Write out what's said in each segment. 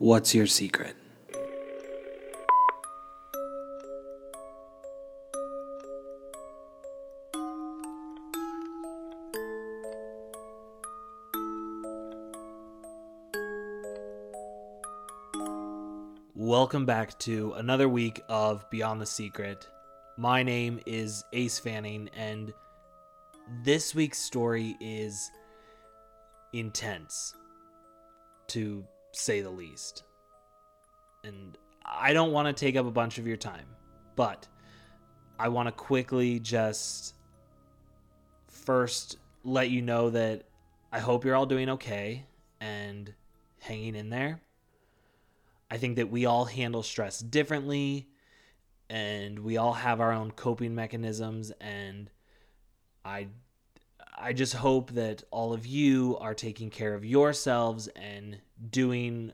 What's your secret? Welcome back to another week of Beyond the Secret. My name is Ace Fanning, and this week's story is intense, to say the least. And I don't want to take up a bunch of your time, but I want to quickly just first let you know that I hope you're all doing okay and hanging in there. I think that we all handle stress differently and we all have our own coping mechanisms and I I just hope that all of you are taking care of yourselves and doing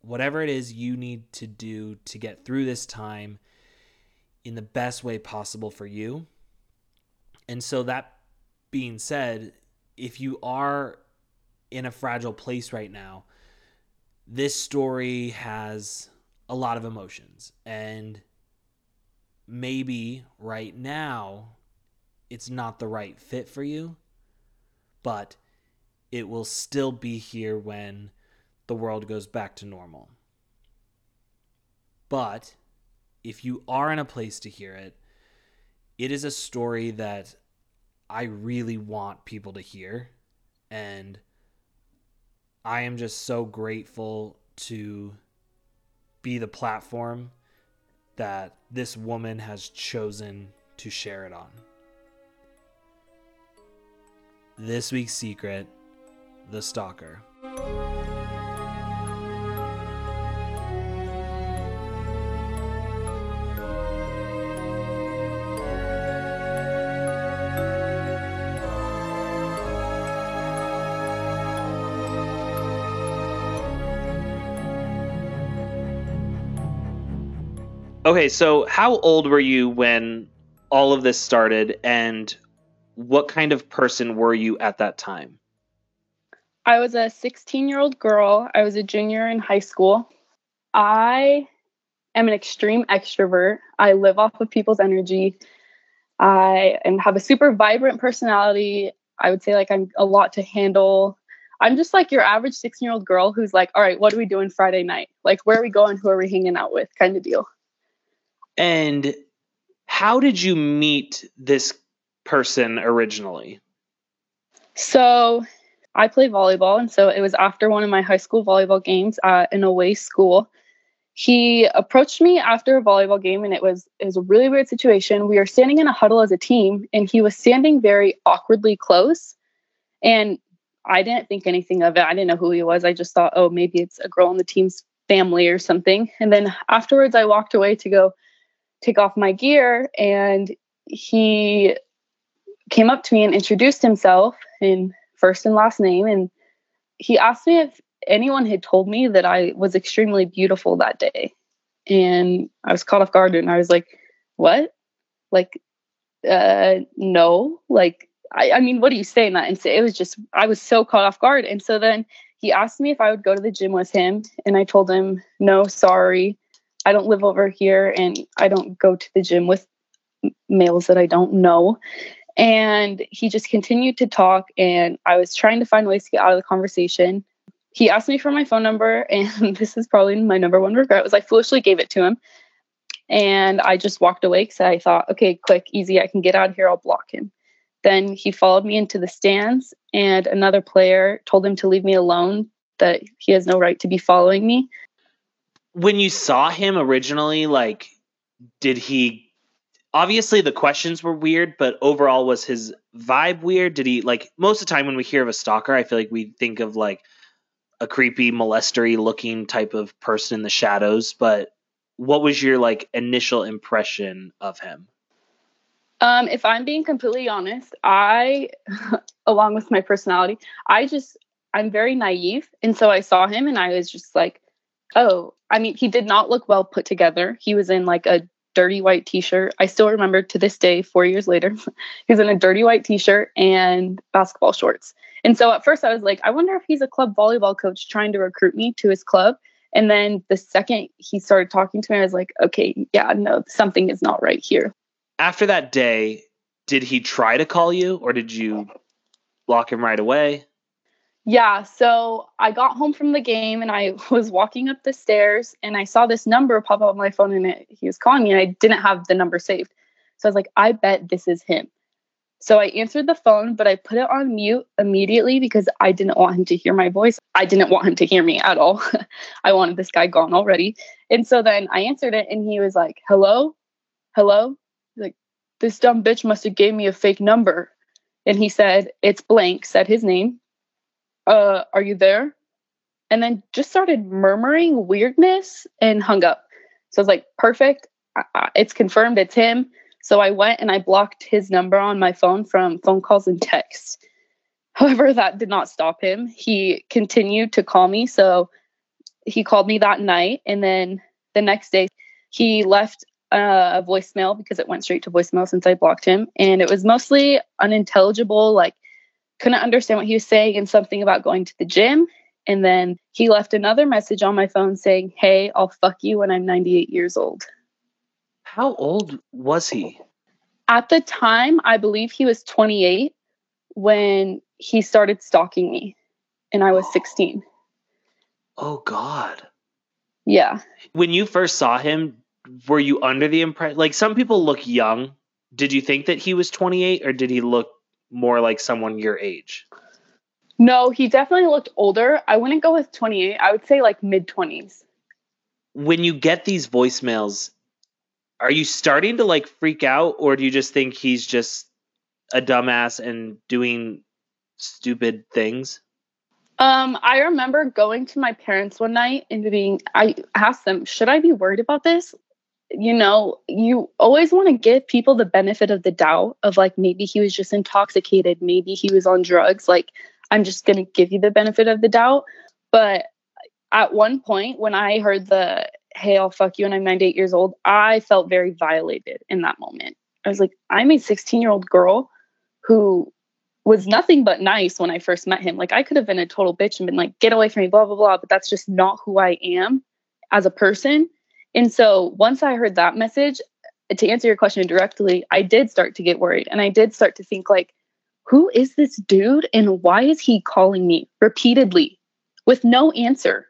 whatever it is you need to do to get through this time in the best way possible for you. And so that being said, if you are in a fragile place right now, this story has a lot of emotions and maybe right now it's not the right fit for you but it will still be here when the world goes back to normal but if you are in a place to hear it it is a story that i really want people to hear and I am just so grateful to be the platform that this woman has chosen to share it on. This week's secret The Stalker. Okay, so how old were you when all of this started and what kind of person were you at that time? I was a 16 year old girl. I was a junior in high school. I am an extreme extrovert. I live off of people's energy. I and have a super vibrant personality. I would say like I'm a lot to handle. I'm just like your average 16 year old girl who's like, all right, what are we doing Friday night? Like, where are we going? Who are we hanging out with? Kind of deal. And how did you meet this person originally? So I play volleyball, and so it was after one of my high school volleyball games uh, at an away school. He approached me after a volleyball game, and it was it was a really weird situation. We were standing in a huddle as a team, and he was standing very awkwardly close. And I didn't think anything of it. I didn't know who he was. I just thought, oh, maybe it's a girl in the team's family or something. And then afterwards, I walked away to go take off my gear and he came up to me and introduced himself in first and last name and he asked me if anyone had told me that I was extremely beautiful that day. And I was caught off guard and I was like, what? Like, uh, no. Like, I, I mean, what are you saying that? And so it was just, I was so caught off guard. And so then he asked me if I would go to the gym with him. And I told him, no, sorry. I don't live over here and I don't go to the gym with males that I don't know. And he just continued to talk, and I was trying to find ways to get out of the conversation. He asked me for my phone number, and this is probably my number one regret was I foolishly gave it to him. And I just walked away because I thought, okay, quick, easy, I can get out of here, I'll block him. Then he followed me into the stands, and another player told him to leave me alone, that he has no right to be following me when you saw him originally, like, did he? Obviously, the questions were weird, but overall, was his vibe weird? Did he like most of the time when we hear of a stalker? I feel like we think of like a creepy, molestery looking type of person in the shadows. But what was your like initial impression of him? Um, if I'm being completely honest, I, along with my personality, I just I'm very naive, and so I saw him and I was just like, oh, I mean, he did not look well put together. He was in like a dirty white t-shirt. I still remember to this day, 4 years later, he was in a dirty white t-shirt and basketball shorts. And so at first I was like, I wonder if he's a club volleyball coach trying to recruit me to his club. And then the second he started talking to me, I was like, okay, yeah, no, something is not right here. After that day, did he try to call you or did you block him right away? Yeah, so I got home from the game and I was walking up the stairs and I saw this number pop up on my phone and it, he was calling me and I didn't have the number saved. So I was like, I bet this is him. So I answered the phone, but I put it on mute immediately because I didn't want him to hear my voice. I didn't want him to hear me at all. I wanted this guy gone already. And so then I answered it and he was like, "Hello? Hello?" Like this dumb bitch must have gave me a fake number. And he said, "It's blank," said his name. "Uh, are you there?" And then just started murmuring weirdness and hung up. So I was like, "Perfect. It's confirmed it's him." So I went and I blocked his number on my phone from phone calls and texts. However, that did not stop him. He continued to call me. So he called me that night. And then the next day, he left a voicemail because it went straight to voicemail since I blocked him. And it was mostly unintelligible, like, couldn't understand what he was saying and something about going to the gym. And then he left another message on my phone saying, Hey, I'll fuck you when I'm 98 years old. How old was he? At the time, I believe he was 28 when he started stalking me, and I was 16. Oh, God. Yeah. When you first saw him, were you under the impression? Like, some people look young. Did you think that he was 28, or did he look more like someone your age? No, he definitely looked older. I wouldn't go with 28. I would say like mid 20s. When you get these voicemails, are you starting to like freak out or do you just think he's just a dumbass and doing stupid things? Um, I remember going to my parents one night and being I asked them, should I be worried about this? You know, you always want to give people the benefit of the doubt of like maybe he was just intoxicated, maybe he was on drugs. Like, I'm just gonna give you the benefit of the doubt. But at one point when I heard the hey, I'll fuck you and I'm 98 years old, I felt very violated in that moment. I was like, I'm a 16 year old girl who was nothing but nice when I first met him. Like, I could have been a total bitch and been like, get away from me, blah, blah, blah. But that's just not who I am as a person. And so once I heard that message, to answer your question directly, I did start to get worried. And I did start to think, like, who is this dude and why is he calling me repeatedly with no answer?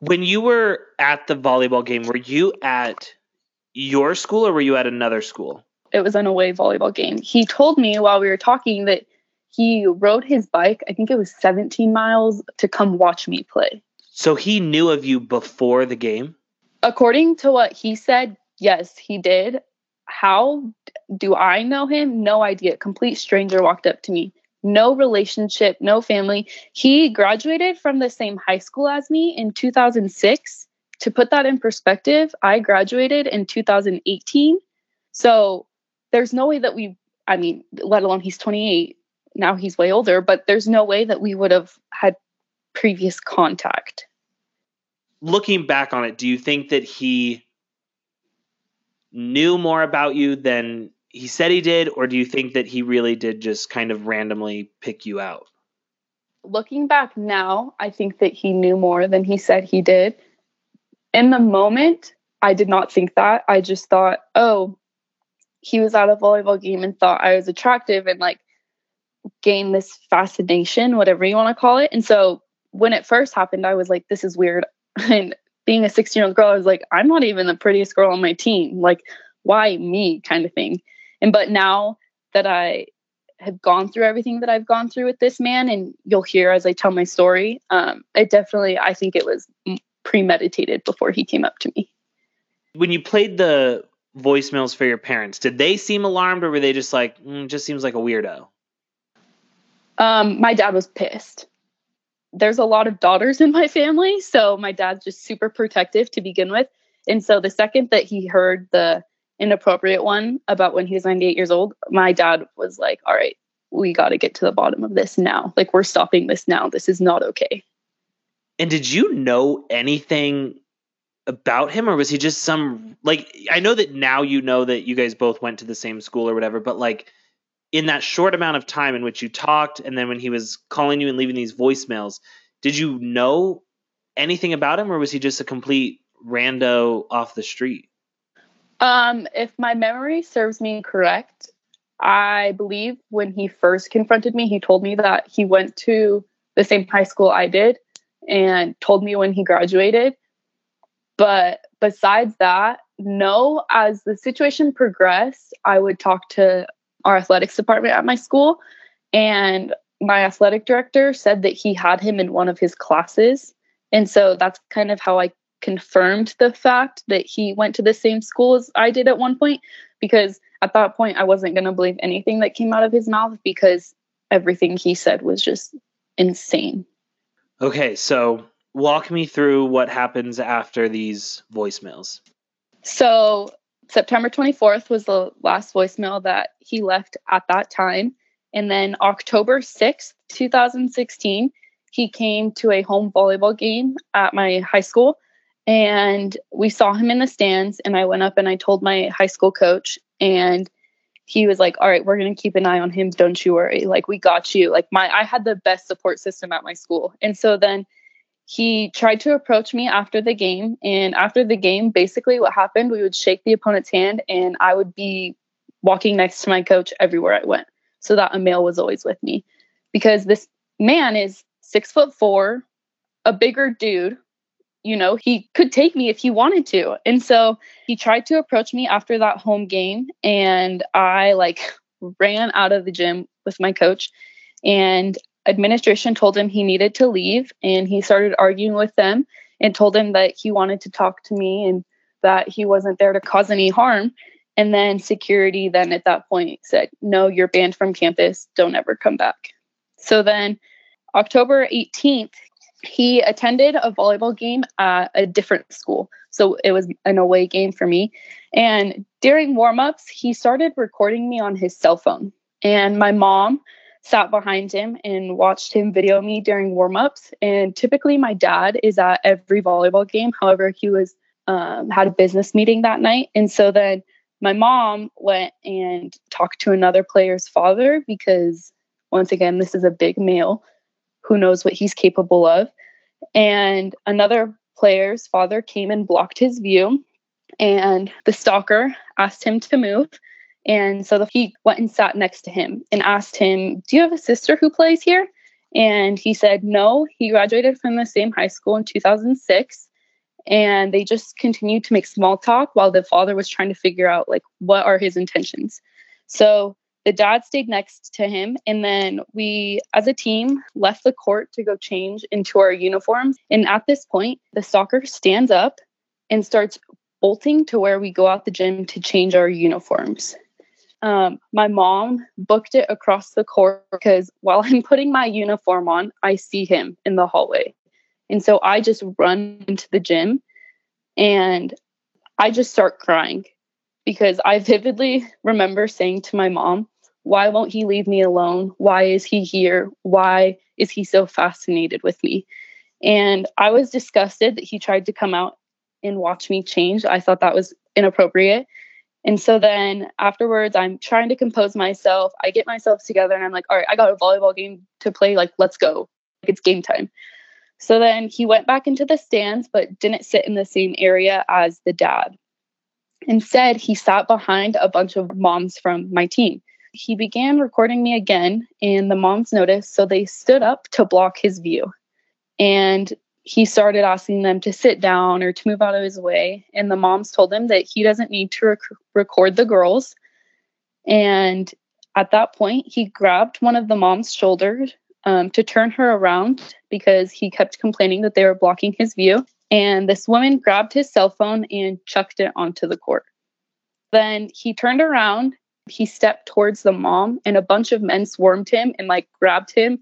When you were at the volleyball game, were you at your school or were you at another school? It was an away volleyball game. He told me while we were talking that he rode his bike, I think it was 17 miles, to come watch me play. So he knew of you before the game? According to what he said, yes, he did. How do I know him? No idea. Complete stranger walked up to me no relationship, no family. He graduated from the same high school as me in 2006. To put that in perspective, I graduated in 2018. So there's no way that we, I mean, let alone he's 28. Now he's way older, but there's no way that we would have had previous contact. Looking back on it, do you think that he knew more about you than he said he did, or do you think that he really did just kind of randomly pick you out? Looking back now, I think that he knew more than he said he did. In the moment, I did not think that. I just thought, oh, he was at a volleyball game and thought I was attractive and like gained this fascination, whatever you want to call it. And so when it first happened, I was like, this is weird. And being a 16 year old girl, I was like, I'm not even the prettiest girl on my team. Like, why me kind of thing. And but now that I have gone through everything that I've gone through with this man, and you'll hear as I tell my story, um, it definitely, I think it was premeditated before he came up to me. When you played the voicemails for your parents, did they seem alarmed or were they just like, mm, just seems like a weirdo? Um, my dad was pissed. There's a lot of daughters in my family, so my dad's just super protective to begin with. And so the second that he heard the inappropriate one about when he was 98 years old, my dad was like, all right, we got to get to the bottom of this now. Like, we're stopping this now. This is not okay. And did you know anything about him, or was he just some, like, I know that now you know that you guys both went to the same school or whatever, but like, in that short amount of time in which you talked, and then when he was calling you and leaving these voicemails, did you know anything about him, or was he just a complete rando off the street? Um, if my memory serves me correct, I believe when he first confronted me, he told me that he went to the same high school I did and told me when he graduated. But besides that, no, as the situation progressed, I would talk to our athletics department at my school, and my athletic director said that he had him in one of his classes. And so that's kind of how I confirmed the fact that he went to the same school as I did at one point because at that point I wasn't going to believe anything that came out of his mouth because everything he said was just insane. Okay, so walk me through what happens after these voicemails. So, September 24th was the last voicemail that he left at that time. And then October 6th, 2016, he came to a home volleyball game at my high school. And we saw him in the stands and i went up and i told my high school coach and he was like all right we're going to keep an eye on him. Don't you worry. Like we got you. Like my i had the best support system at my school. And so then he tried to approach me after the game and after the game basically what happened we would shake the opponent's hand and i would be walking next to my coach everywhere i went so that a male was always with me because this man is six foot four a bigger dude you know, he could take me if he wanted to. And so he tried to approach me after that home game and I like ran out of the gym with my coach and administration told him he needed to leave and he started arguing with them and told him that he wanted to talk to me and that he wasn't there to cause any harm and then security then at that point said no you're banned from campus don't ever come back so then october 18th he attended a volleyball game at a different school. So it was an away game for me. And during warm-ups, he started recording me on his cell phone. And my mom sat behind him and watched him video me during warm-ups. And typically my dad is at every volleyball game. However, he was um, had a business meeting that night. And so then my mom went and talked to another player's father because once again, this is a big male who knows what he's capable of. And another player's father came and blocked his view, and the stalker asked him to move. And so he went and sat next to him and asked him, Do you have a sister who plays here? And he said, No, he graduated from the same high school in 2006. And they just continued to make small talk while the father was trying to figure out, like, what are his intentions. So the dad stayed next to him and then we as a team left the court to go change into our uniforms and at this point the stalker stands up and starts bolting to where we go out the gym to change our uniforms um, my mom booked it across the court because while i'm putting my uniform on i see him in the hallway and so i just run into the gym and i just start crying because i vividly remember saying to my mom why won't he leave me alone? Why is he here? Why is he so fascinated with me? And I was disgusted that he tried to come out and watch me change. I thought that was inappropriate. And so then afterwards, I'm trying to compose myself. I get myself together and I'm like, all right, I got a volleyball game to play. Like, let's go. Like, It's game time. So then he went back into the stands, but didn't sit in the same area as the dad. Instead, he sat behind a bunch of moms from my team. He began recording me again, and the moms noticed, so they stood up to block his view. And he started asking them to sit down or to move out of his way. And the moms told him that he doesn't need to rec- record the girls. And at that point, he grabbed one of the mom's shoulders um, to turn her around because he kept complaining that they were blocking his view. And this woman grabbed his cell phone and chucked it onto the court. Then he turned around he stepped towards the mom and a bunch of men swarmed him and like grabbed him.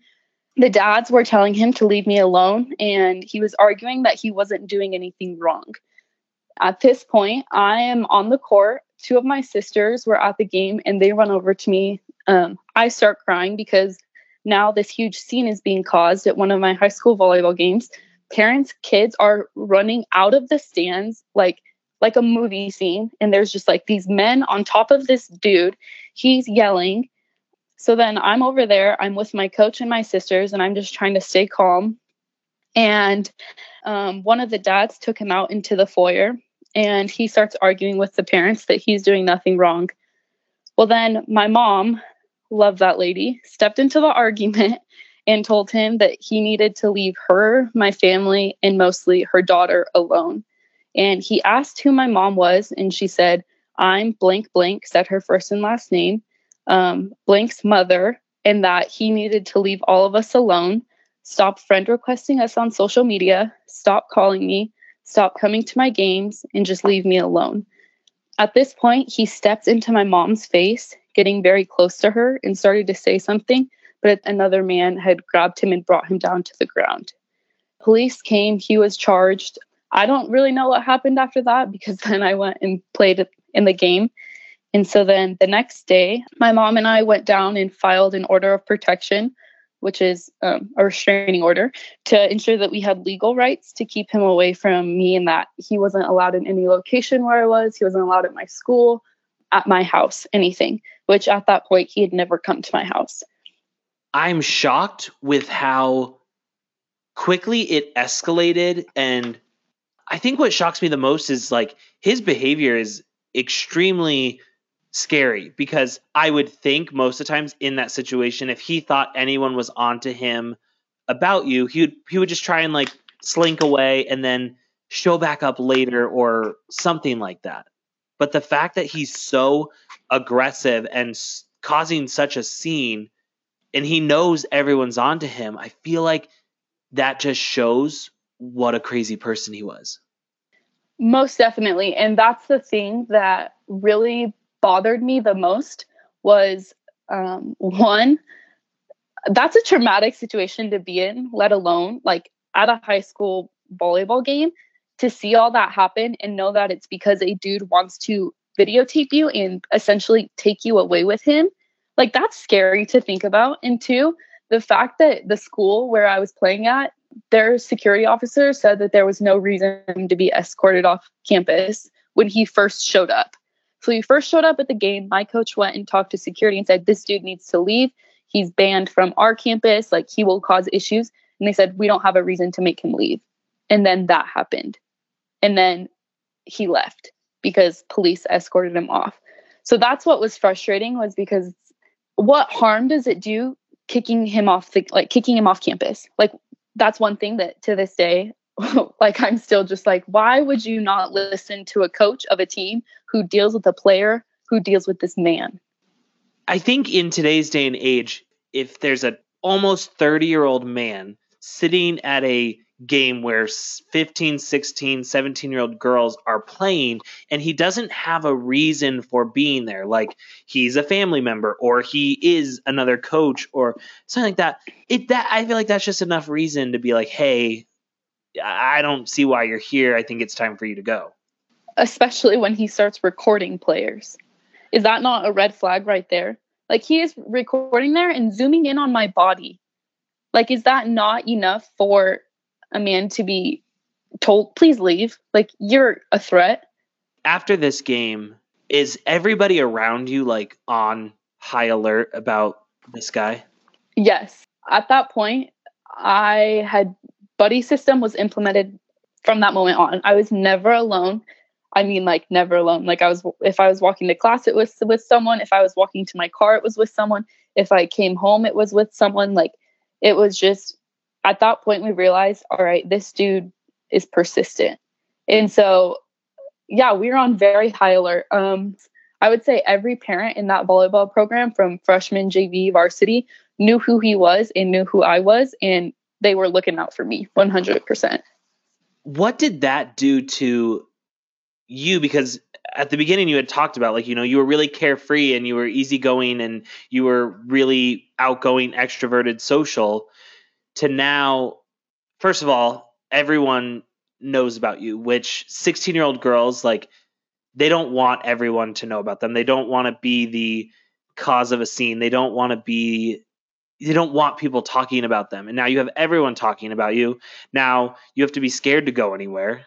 The dads were telling him to leave me alone and he was arguing that he wasn't doing anything wrong. At this point, I am on the court. Two of my sisters were at the game and they run over to me. Um, I start crying because now this huge scene is being caused at one of my high school volleyball games. Parents, kids are running out of the stands like like a movie scene and there's just like these men on top of this dude he's yelling so then i'm over there i'm with my coach and my sisters and i'm just trying to stay calm And um, one of the dads took him out into the foyer and he starts arguing with the parents that he's doing nothing wrong. Well, then my mom, love that lady, stepped into the argument and told him that he needed to leave her, my family, and mostly her daughter alone. And he asked who my mom was, and she said, I'm blank blank, said her first and last name, um, blank's mother, and that he needed to leave all of us alone, stop friend requesting us on social media, stop calling me, stop coming to my games, and just leave me alone. At this point, he stepped into my mom's face, getting very close to her, and started to say something, but another man had grabbed him and brought him down to the ground. Police came, he was charged. I don't really know what happened after that because then I went and played in the game. And so then the next day, my mom and I went down and filed an order of protection, which is um, a restraining order, to ensure that we had legal rights to keep him away from me and that he wasn't allowed in any location where I was. He wasn't allowed at my school, at my house, anything, which at that point he had never come to my house. I'm shocked with how quickly it escalated. And I think what shocks me the most is like his behavior is extremely scary because I would think most of the times in that situation, if he thought anyone was onto him about you, he would he would just try and like slink away and then show back up later or something like that. But the fact that he's so aggressive and s- causing such a scene and he knows everyone's onto him, I feel like that just shows what a crazy person he was. Most definitely. And that's the thing that really bothered me the most was um, one, that's a traumatic situation to be in, let alone like at a high school volleyball game to see all that happen and know that it's because a dude wants to videotape you and essentially take you away with him. Like that's scary to think about. And two, the fact that the school where I was playing at their security officer said that there was no reason to be escorted off campus when he first showed up. So we first showed up at the game. My coach went and talked to security and said, This dude needs to leave. He's banned from our campus. Like he will cause issues. And they said, We don't have a reason to make him leave. And then that happened. And then he left because police escorted him off. So that's what was frustrating was because what harm does it do kicking him off the like kicking him off campus? Like that's one thing that to this day like i'm still just like why would you not listen to a coach of a team who deals with a player who deals with this man? I think in today's day and age if there's a almost 30 year old man sitting at a game where 15 16 17 year old girls are playing and he doesn't have a reason for being there like he's a family member or he is another coach or something like that it that i feel like that's just enough reason to be like hey i don't see why you're here i think it's time for you to go especially when he starts recording players is that not a red flag right there like he is recording there and zooming in on my body like is that not enough for a man to be told, please leave. Like, you're a threat. After this game, is everybody around you like on high alert about this guy? Yes. At that point, I had buddy system was implemented from that moment on. I was never alone. I mean, like never alone. Like I was, if I was walking to class, it was with someone. If I was walking to my car, it was with someone. If I came home, it was with someone. Like it was just at that point we realized all right this dude is persistent and so yeah we were on very high alert um i would say every parent in that volleyball program from freshman jv varsity knew who he was and knew who i was and they were looking out for me 100% what did that do to you because at the beginning you had talked about like you know you were really carefree and you were easygoing and you were really outgoing extroverted social to now, first of all, everyone knows about you, which 16 year old girls, like, they don't want everyone to know about them. They don't want to be the cause of a scene. They don't want to be, they don't want people talking about them. And now you have everyone talking about you. Now you have to be scared to go anywhere.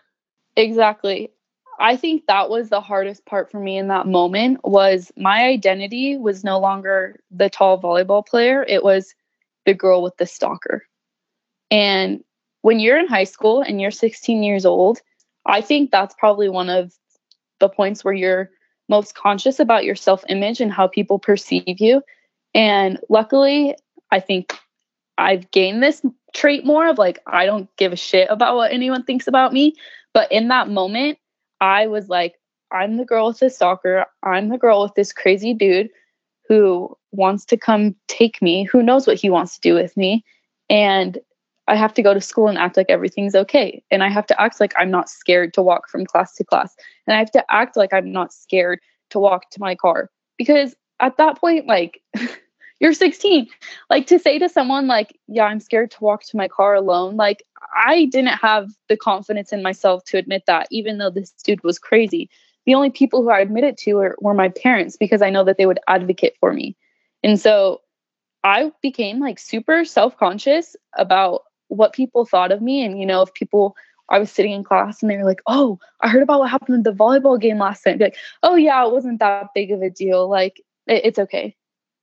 Exactly. I think that was the hardest part for me in that moment was my identity was no longer the tall volleyball player. It was the girl with the stalker. And when you're in high school and you're 16 years old, I think that's probably one of the points where you're most conscious about your self image and how people perceive you. And luckily, I think I've gained this trait more of like, I don't give a shit about what anyone thinks about me. But in that moment, I was like, I'm the girl with the stalker. I'm the girl with this crazy dude who wants to come take me, who knows what he wants to do with me. And I have to go to school and act like everything's okay. And I have to act like I'm not scared to walk from class to class. And I have to act like I'm not scared to walk to my car. Because at that point, like, you're 16. Like, to say to someone, like, yeah, I'm scared to walk to my car alone, like, I didn't have the confidence in myself to admit that, even though this dude was crazy the only people who I admitted to were, were my parents because I know that they would advocate for me. And so I became like super self conscious about what people thought of me. And, you know, if people, I was sitting in class and they were like, oh, I heard about what happened in the volleyball game last night. Be like, oh, yeah, it wasn't that big of a deal. Like, it, it's okay.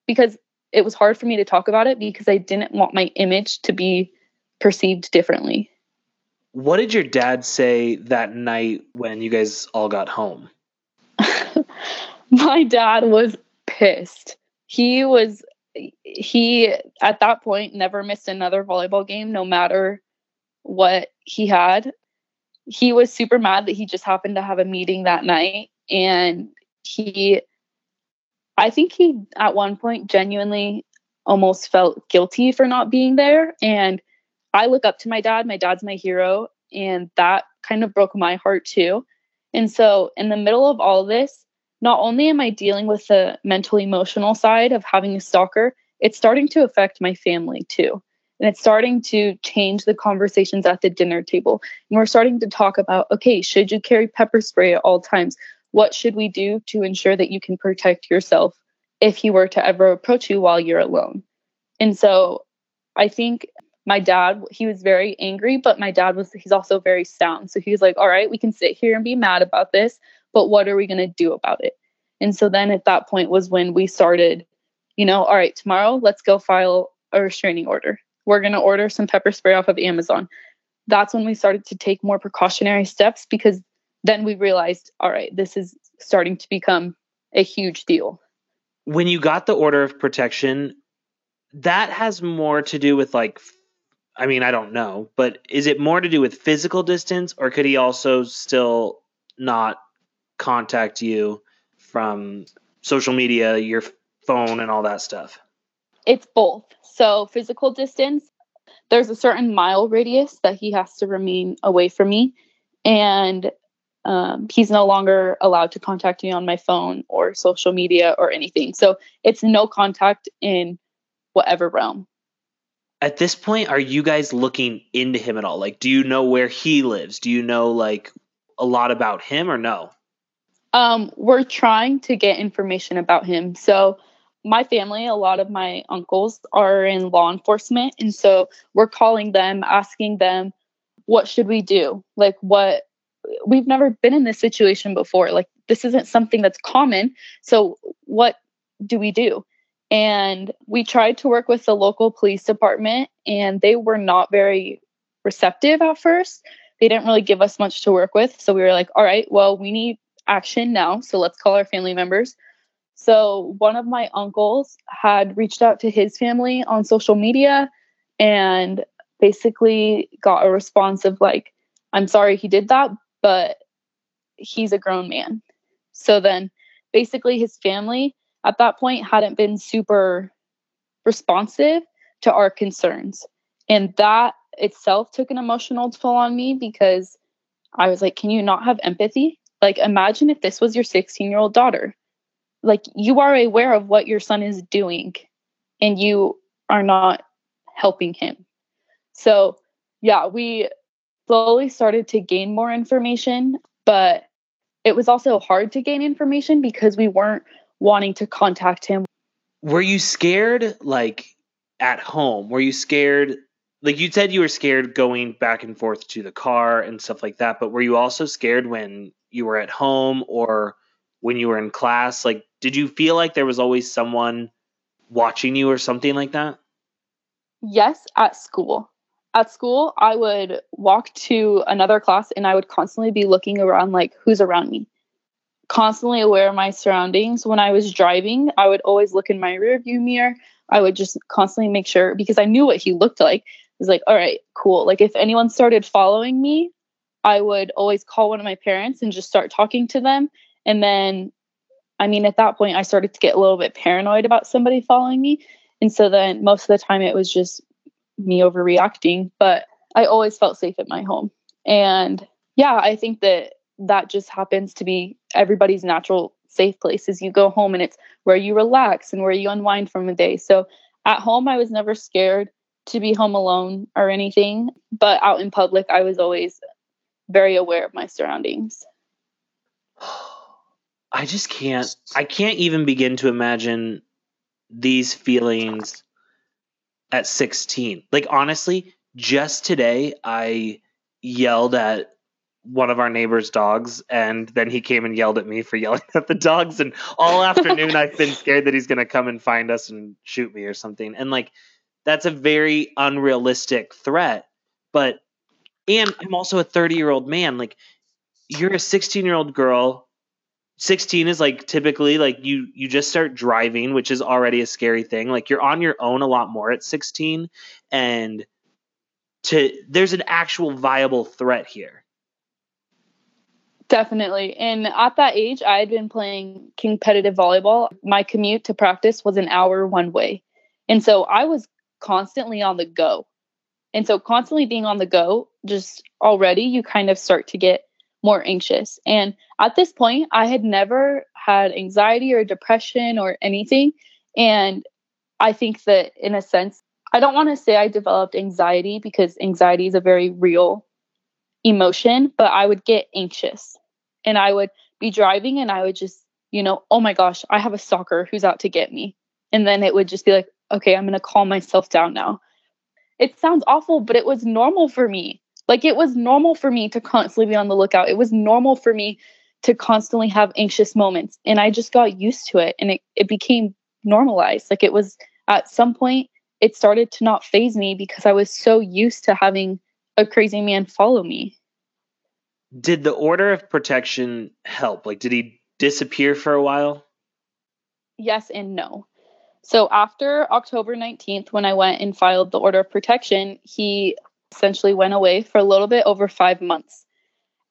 Because it was hard for me to talk about it because I didn't want my image to be perceived differently. What did your dad say that night when you guys all got home? my dad was pissed. He was he at that point never missed another volleyball game no matter what he had. He was super mad that he just happened to have a meeting that night and he I think he at one point genuinely almost felt guilty for not being there and I look up to my dad. My dad's my hero and that kind of broke my heart too. And so in the middle of all this, not only am I dealing with the mental emotional side of having a stalker, it's starting to affect my family too. And it's starting to change the conversations at the dinner table. And we're starting to talk about okay, should you carry pepper spray at all times? What should we do to ensure that you can protect yourself if he were to ever approach you while you're alone? And so I think my dad, he was very angry, but my dad was, he's also very sound. So he was like, all right, we can sit here and be mad about this, but what are we going to do about it? And so then at that point was when we started, you know, all right, tomorrow let's go file a restraining order. We're going to order some pepper spray off of Amazon. That's when we started to take more precautionary steps because then we realized, all right, this is starting to become a huge deal. When you got the order of protection, that has more to do with like I mean, I don't know, but is it more to do with physical distance or could he also still not contact you from social media, your phone, and all that stuff? It's both. So, physical distance, there's a certain mile radius that he has to remain away from me. And um, he's no longer allowed to contact me on my phone or social media or anything. So, it's no contact in whatever realm. At this point, are you guys looking into him at all? Like, do you know where he lives? Do you know like a lot about him or no? Um, we're trying to get information about him. So my family, a lot of my uncles are in law enforcement, and so we're calling them, asking them, what should we do? Like, what we've never been in this situation before. Like, this isn't something that's common. So, what do we do? And we tried to work with the local police department, and they were not very receptive at first. They didn't really give us much to work with. So we were like, all right, well, we need action now. So let's call our family members. So one of my uncles had reached out to his family on social media and basically got a response of like, I'm sorry he did that, but he's a grown man. So then basically his family at that point hadn't been super responsive to our concerns. And that itself took an emotional toll on me because I was like, can you not have empathy? Like, imagine if this was your 16 year old daughter. Like, you are aware of what your son is doing and you are not helping him. So, yeah, we slowly started to gain more information, but it was also hard to gain information because we weren't wanting to contact him. Were you scared, like at home? Were you scared like you said you were scared going back and forth to the car and stuff like that but were you also scared when you were at home or when you were in class like did you feel like there was always someone watching you or something like that yes at school at school, I would walk to another class and I would constantly be looking around like who's around me. Constantly aware of my surroundings. When I was driving, I would always look in my rear view mirror. I would just constantly make sure because I knew what he looked like. I was like, all right, cool. Like if anyone started following me, I would always call one of my parents and just start talking to them. And then, I mean, at that point, I started to get a little bit paranoid about somebody following me. And so then most of the time it was just me overreacting, but I always felt safe at my home. And yeah, I think that that just happens to be everybody's natural safe place is you go home and it's where you relax and where you unwind from the day. So at home I was never scared to be home alone or anything, but out in public I was always very aware of my surroundings. I just can't I can't even begin to imagine these feelings at 16. Like honestly, just today I yelled at one of our neighbor's dogs and then he came and yelled at me for yelling at the dogs and all afternoon I've been scared that he's going to come and find us and shoot me or something. And like that's a very unrealistic threat. But and I'm also a 30-year-old man. Like you're a 16-year-old girl 16 is like typically like you you just start driving which is already a scary thing. Like you're on your own a lot more at 16 and to there's an actual viable threat here. Definitely. And at that age i had been playing competitive volleyball. My commute to practice was an hour one way. And so i was constantly on the go. And so constantly being on the go just already you kind of start to get more anxious. And at this point, I had never had anxiety or depression or anything. And I think that in a sense, I don't want to say I developed anxiety because anxiety is a very real emotion, but I would get anxious and I would be driving and I would just, you know, oh my gosh, I have a stalker who's out to get me. And then it would just be like, okay, I'm going to calm myself down now. It sounds awful, but it was normal for me. Like it was normal for me to constantly be on the lookout. It was normal for me to constantly have anxious moments. And I just got used to it and it, it became normalized. Like it was at some point, it started to not faze me because I was so used to having a crazy man follow me. Did the order of protection help? Like, did he disappear for a while? Yes and no. So after October 19th, when I went and filed the order of protection, he essentially went away for a little bit over five months.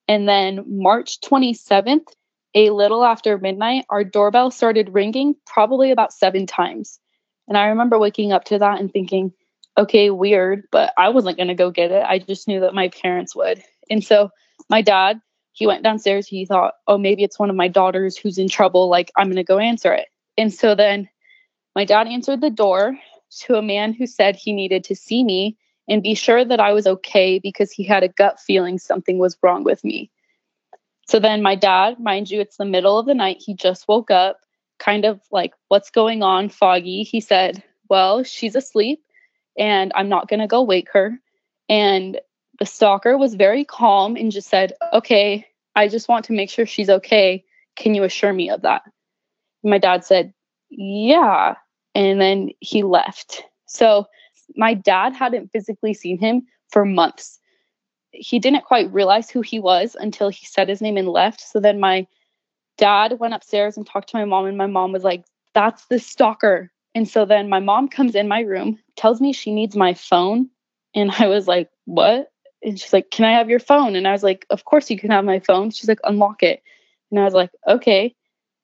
And then March 27th, a little after midnight, our doorbell started ringing probably about seven times. And I remember waking up to that and thinking, okay, weird, but I wasn't going to go get it. I just knew that my parents would. And so my dad, he went downstairs. He thought, oh, maybe it's one of my daughters who's in trouble. Like, I'm going to go answer it. And so then my dad answered the door to a man who said he needed to see me and be sure that I was okay because he had a gut feeling something was wrong with me. So then my dad, mind you, it's the middle of the night. He just woke up, kind of like, what's going on, foggy. He said, Well, she's asleep and I'm not going to go wake her. And the stalker was very calm and just said, Okay, I just want to make sure she's okay. Can you assure me of that? my dad said, Yeah. And then he left. So my dad hadn't physically seen him for months. He didn't quite realize who he was until he said his name and left. So then my dad went upstairs and talked to my mom, and my mom was like, That's the stalker. And so then my mom comes in my room, tells me she needs my phone. And I was like, What? And she's like, Can I have your phone? And I was like, Of course you can have my phone. She's like, Unlock it. And I was like, Okay.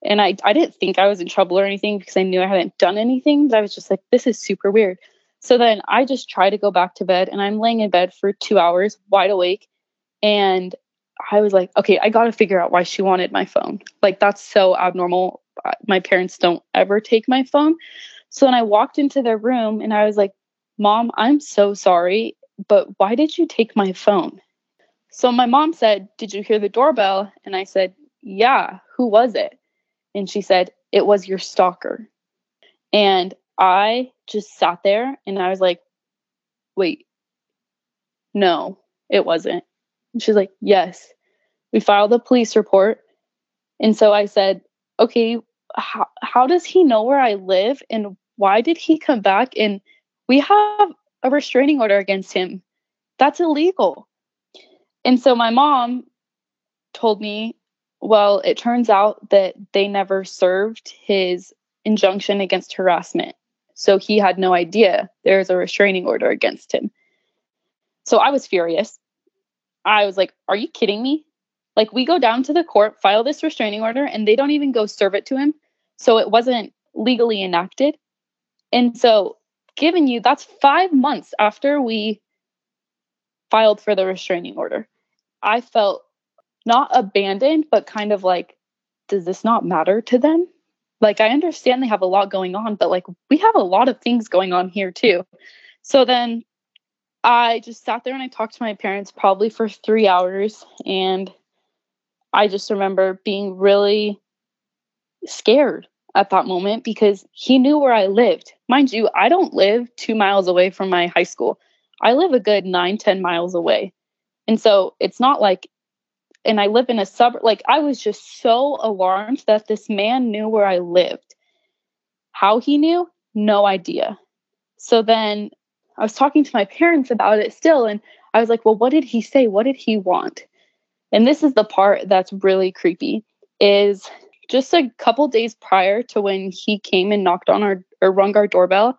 And I, I didn't think I was in trouble or anything because I knew I hadn't done anything, but I was just like, This is super weird. So then I just try to go back to bed and I'm laying in bed for two hours wide awake. And I was like, okay, I got to figure out why she wanted my phone. Like, that's so abnormal. My parents don't ever take my phone. So then I walked into their room and I was like, Mom, I'm so sorry, but why did you take my phone? So my mom said, Did you hear the doorbell? And I said, Yeah, who was it? And she said, It was your stalker. And I just sat there and I was like, wait, no, it wasn't. And she's like, yes. We filed a police report. And so I said, okay, how, how does he know where I live? And why did he come back? And we have a restraining order against him. That's illegal. And so my mom told me, well, it turns out that they never served his injunction against harassment. So he had no idea there's a restraining order against him. So I was furious. I was like, are you kidding me? Like, we go down to the court, file this restraining order, and they don't even go serve it to him. So it wasn't legally enacted. And so, given you, that's five months after we filed for the restraining order. I felt not abandoned, but kind of like, does this not matter to them? Like, I understand they have a lot going on, but like, we have a lot of things going on here too. So then I just sat there and I talked to my parents probably for three hours. And I just remember being really scared at that moment because he knew where I lived. Mind you, I don't live two miles away from my high school. I live a good nine, ten miles away. And so it's not like, and I live in a suburb, like I was just so alarmed that this man knew where I lived. How he knew, no idea. So then I was talking to my parents about it still, and I was like, well, what did he say? What did he want? And this is the part that's really creepy is just a couple days prior to when he came and knocked on our or rung our doorbell,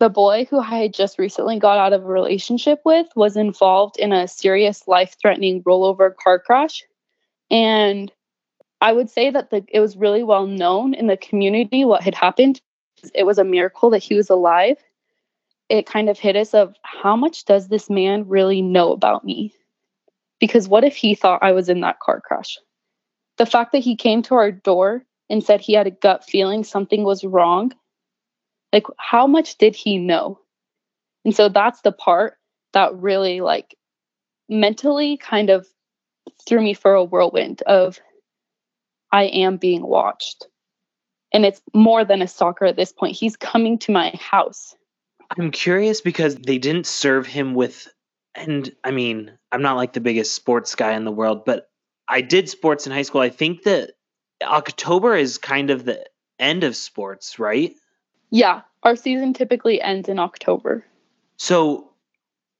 the boy who I had just recently got out of a relationship with was involved in a serious life-threatening rollover car crash. And I would say that the, it was really well known in the community what had happened. It was a miracle that he was alive. It kind of hit us of how much does this man really know about me? Because what if he thought I was in that car crash? the fact that he came to our door and said he had a gut feeling something was wrong like how much did he know and so that's the part that really like mentally kind of threw me for a whirlwind of i am being watched and it's more than a stalker at this point he's coming to my house i'm curious because they didn't serve him with and i mean i'm not like the biggest sports guy in the world but I did sports in high school. I think that October is kind of the end of sports, right? Yeah, our season typically ends in October. So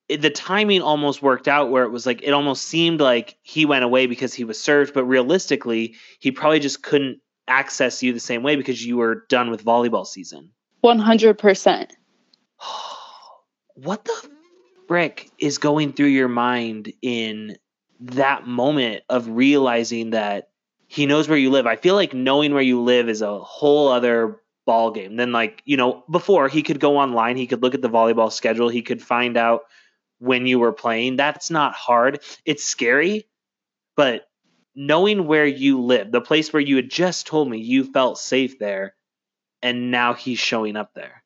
the timing almost worked out where it was like it almost seemed like he went away because he was served, but realistically, he probably just couldn't access you the same way because you were done with volleyball season. 100%. what the frick is going through your mind in that moment of realizing that he knows where you live. I feel like knowing where you live is a whole other ball game than like, you know, before he could go online, he could look at the volleyball schedule, he could find out when you were playing. That's not hard. It's scary, but knowing where you live, the place where you had just told me you felt safe there, and now he's showing up there.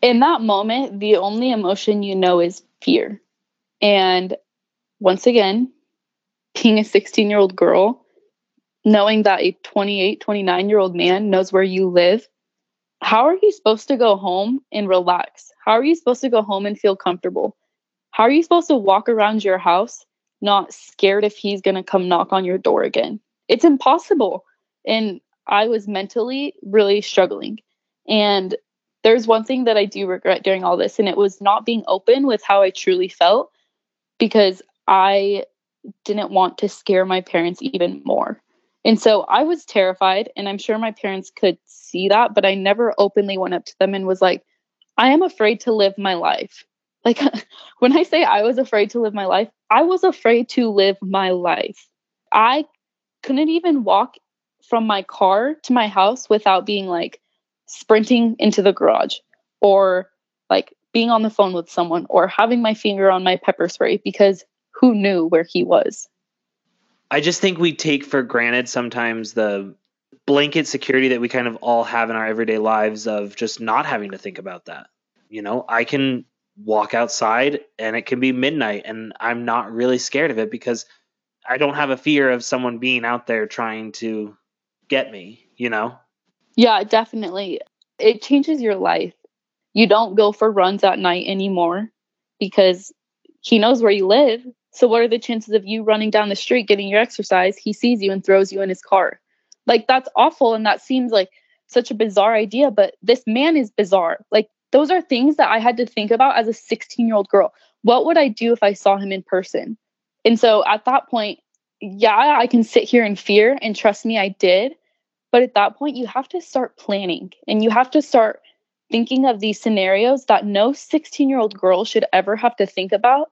In that moment, the only emotion you know is fear. And once again, being a 16 year old girl, knowing that a 28, 29 year old man knows where you live, how are you supposed to go home and relax? How are you supposed to go home and feel comfortable? How are you supposed to walk around your house not scared if he's going to come knock on your door again? It's impossible. And I was mentally really struggling. And there's one thing that I do regret during all this, and it was not being open with how I truly felt because I didn't want to scare my parents even more. And so I was terrified, and I'm sure my parents could see that, but I never openly went up to them and was like, I am afraid to live my life. Like when I say I was afraid to live my life, I was afraid to live my life. I couldn't even walk from my car to my house without being like sprinting into the garage or like being on the phone with someone or having my finger on my pepper spray because who knew where he was? I just think we take for granted sometimes the blanket security that we kind of all have in our everyday lives of just not having to think about that. You know, I can walk outside and it can be midnight and I'm not really scared of it because I don't have a fear of someone being out there trying to get me, you know? Yeah, definitely. It changes your life. You don't go for runs at night anymore because he knows where you live. So, what are the chances of you running down the street getting your exercise? He sees you and throws you in his car. Like, that's awful. And that seems like such a bizarre idea, but this man is bizarre. Like, those are things that I had to think about as a 16 year old girl. What would I do if I saw him in person? And so at that point, yeah, I can sit here in fear and trust me, I did. But at that point, you have to start planning and you have to start thinking of these scenarios that no 16 year old girl should ever have to think about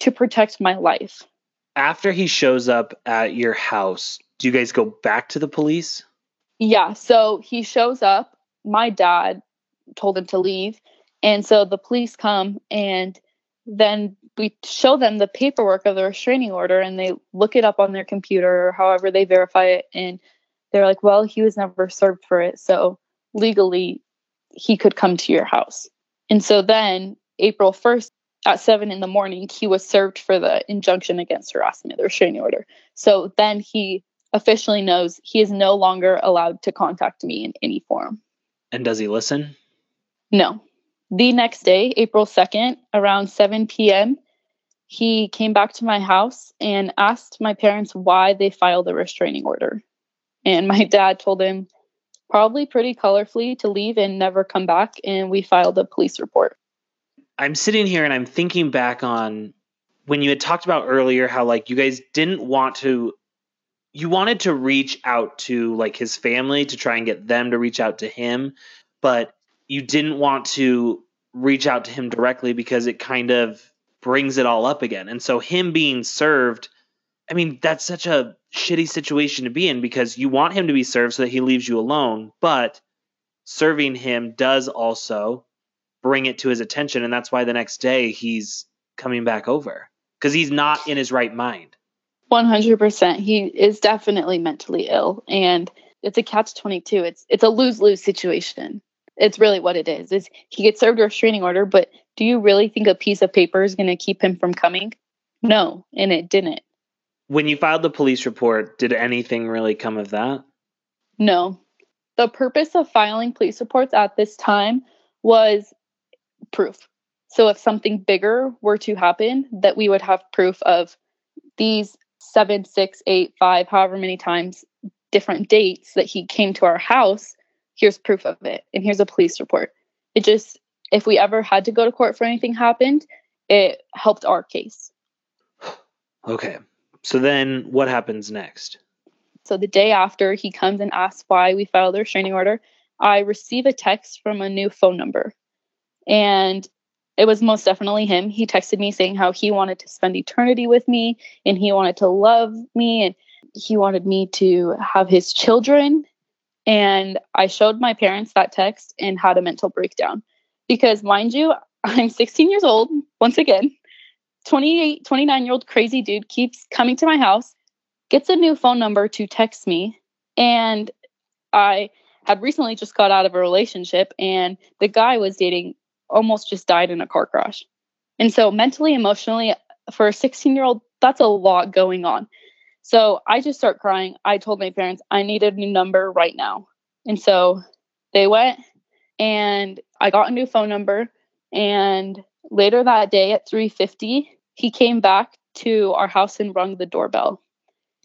to protect my life. After he shows up at your house, do you guys go back to the police? Yeah. So he shows up. My dad told him to leave. And so the police come and then we show them the paperwork of the restraining order and they look it up on their computer or however they verify it. And they're like, well, he was never served for it. So legally, he could come to your house. And so then April 1st at seven in the morning, he was served for the injunction against harassment, the restraining order. So then he officially knows he is no longer allowed to contact me in any form. And does he listen? No. The next day, April 2nd, around 7 p.m., he came back to my house and asked my parents why they filed a restraining order. And my dad told him, probably pretty colorfully, to leave and never come back. And we filed a police report. I'm sitting here and I'm thinking back on when you had talked about earlier how, like, you guys didn't want to, you wanted to reach out to, like, his family to try and get them to reach out to him, but you didn't want to reach out to him directly because it kind of brings it all up again. And so, him being served, I mean, that's such a shitty situation to be in because you want him to be served so that he leaves you alone, but serving him does also bring it to his attention and that's why the next day he's coming back over because he's not in his right mind. 100% he is definitely mentally ill and it's a catch 22 it's it's a lose-lose situation. It's really what it is is he gets served a restraining order but do you really think a piece of paper is going to keep him from coming? No and it didn't. When you filed the police report, did anything really come of that? No. The purpose of filing police reports at this time was proof. So if something bigger were to happen, that we would have proof of these seven, six, eight, five, however many times different dates that he came to our house. Here's proof of it. And here's a police report. It just, if we ever had to go to court for anything happened, it helped our case. Okay. So then what happens next? So the day after he comes and asks why we filed a restraining order, I receive a text from a new phone number. And it was most definitely him. He texted me saying how he wanted to spend eternity with me and he wanted to love me and he wanted me to have his children. And I showed my parents that text and had a mental breakdown. Because, mind you, I'm 16 years old, once again, 28, 29 year old crazy dude keeps coming to my house, gets a new phone number to text me. And I had recently just got out of a relationship, and the guy was dating almost just died in a car crash. And so, mentally, emotionally, for a 16 year old, that's a lot going on. So I just start crying. I told my parents I needed a new number right now. And so they went and I got a new phone number and later that day at 3:50, he came back to our house and rung the doorbell.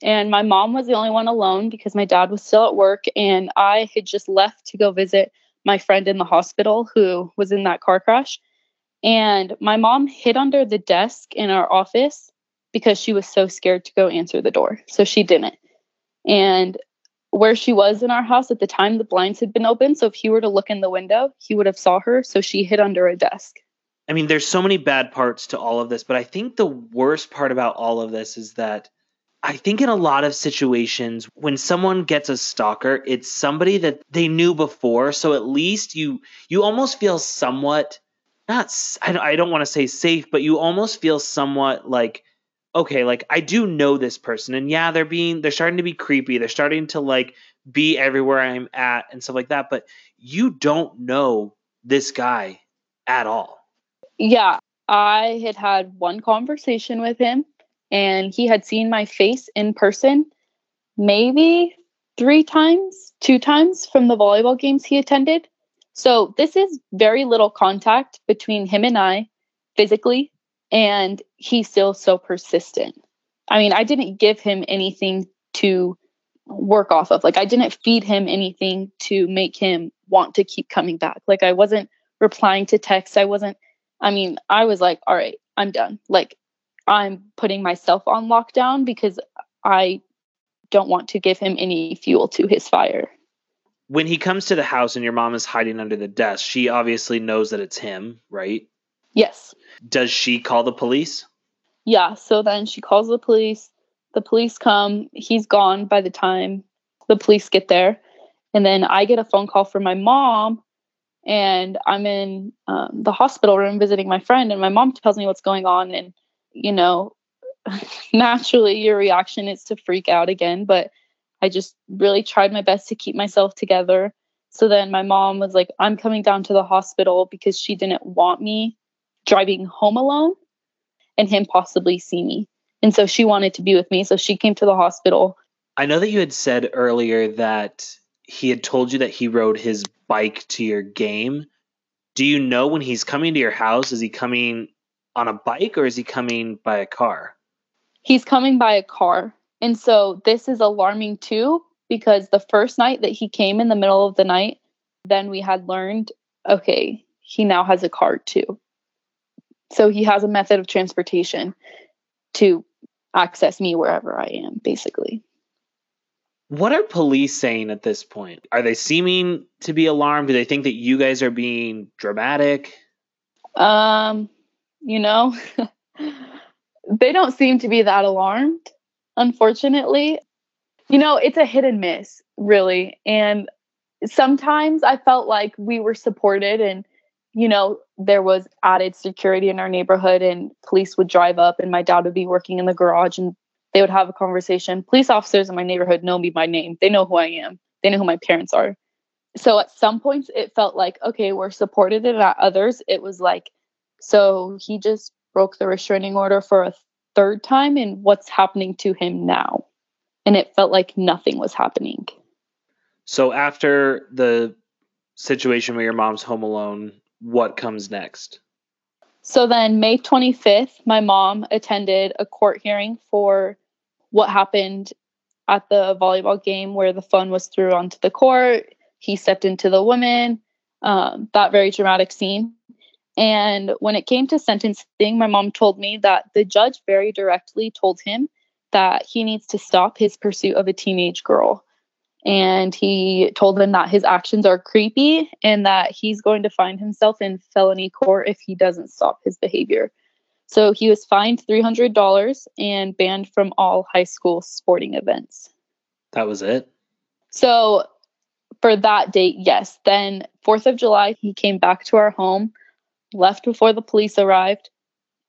And my mom was the only one alone because my dad was still at work and I had just left to go visit my friend in the hospital who was in that car crash. And my mom hid under the desk in our office because she was so scared to go answer the door. So she didn't. And where she was in our house at the time, the blinds had been open. So if he were to look in the window, he would have saw her. So she hid under a desk. I mean, there's so many bad parts to all of this, but I think the worst part about all of this is that I think in a lot of situations, when someone gets a stalker, it's somebody that they knew before. So at least you you almost feel somewhat not I don't, I don't want to say safe, but you almost feel somewhat like okay, like I do know this person, and yeah, they're being they're starting to be creepy. They're starting to like be everywhere I'm at and stuff like that. But you don't know this guy at all yeah, I had had one conversation with him and he had seen my face in person maybe three times, two times from the volleyball games he attended. So this is very little contact between him and I physically, and he's still so persistent. I mean, I didn't give him anything to work off of. Like, I didn't feed him anything to make him want to keep coming back. Like, I wasn't replying to texts. I wasn't, I mean, I was like, all right, I'm done. Like, I'm putting myself on lockdown because I don't want to give him any fuel to his fire. When he comes to the house and your mom is hiding under the desk, she obviously knows that it's him, right? Yes. Does she call the police? Yeah. So then she calls the police. The police come. He's gone by the time the police get there. And then I get a phone call from my mom, and I'm in um, the hospital room visiting my friend. And my mom tells me what's going on. And, you know, naturally your reaction is to freak out again. But I just really tried my best to keep myself together. So then my mom was like, I'm coming down to the hospital because she didn't want me driving home alone and him possibly see me. And so she wanted to be with me. So she came to the hospital. I know that you had said earlier that he had told you that he rode his bike to your game. Do you know when he's coming to your house? Is he coming on a bike or is he coming by a car? He's coming by a car. And so this is alarming too, because the first night that he came in the middle of the night, then we had learned okay, he now has a car too. So he has a method of transportation to access me wherever I am, basically. What are police saying at this point? Are they seeming to be alarmed? Do they think that you guys are being dramatic? Um, you know, they don't seem to be that alarmed, unfortunately. You know, it's a hit and miss, really. And sometimes I felt like we were supported and you know, there was added security in our neighborhood and police would drive up and my dad would be working in the garage and they would have a conversation. Police officers in my neighborhood know me by name. They know who I am. They know who my parents are. So at some points it felt like, okay, we're supported and at others it was like, so he just broke the restraining order for a third time and what's happening to him now? And it felt like nothing was happening. So after the situation where your mom's home alone, what comes next? So then, May 25th, my mom attended a court hearing for what happened at the volleyball game where the phone was thrown onto the court. He stepped into the woman, um, that very dramatic scene. And when it came to sentencing, my mom told me that the judge very directly told him that he needs to stop his pursuit of a teenage girl and he told him that his actions are creepy and that he's going to find himself in felony court if he doesn't stop his behavior. So he was fined $300 and banned from all high school sporting events. That was it? So for that date, yes. Then 4th of July, he came back to our home, left before the police arrived.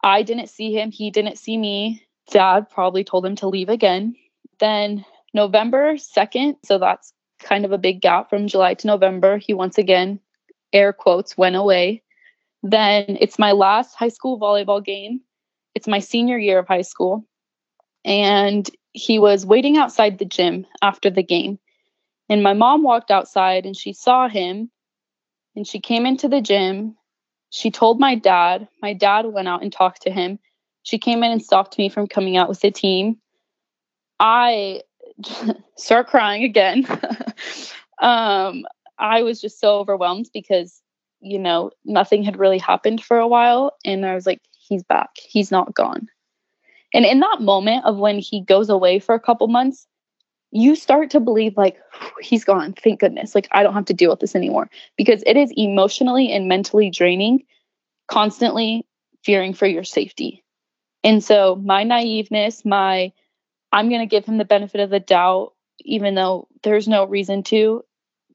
I didn't see him, he didn't see me. Dad probably told him to leave again. Then November 2nd, so that's kind of a big gap from July to November, he once again, air quotes, went away. Then it's my last high school volleyball game. It's my senior year of high school. And he was waiting outside the gym after the game. And my mom walked outside and she saw him and she came into the gym. She told my dad. My dad went out and talked to him. She came in and stopped me from coming out with the team. I start crying again. um, I was just so overwhelmed because, you know, nothing had really happened for a while. And I was like, he's back. He's not gone. And in that moment of when he goes away for a couple months, you start to believe, like, he's gone. Thank goodness. Like, I don't have to deal with this anymore because it is emotionally and mentally draining, constantly fearing for your safety. And so, my naiveness, my I'm going to give him the benefit of the doubt, even though there's no reason to,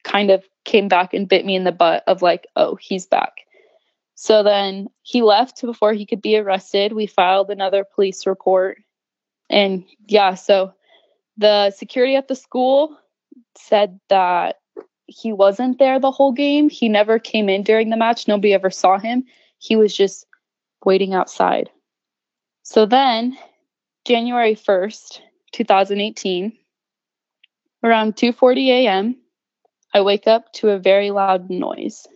kind of came back and bit me in the butt of like, oh, he's back. So then he left before he could be arrested. We filed another police report. And yeah, so the security at the school said that he wasn't there the whole game. He never came in during the match. Nobody ever saw him. He was just waiting outside. So then January 1st, 2018, around 2:40 a.m., I wake up to a very loud noise.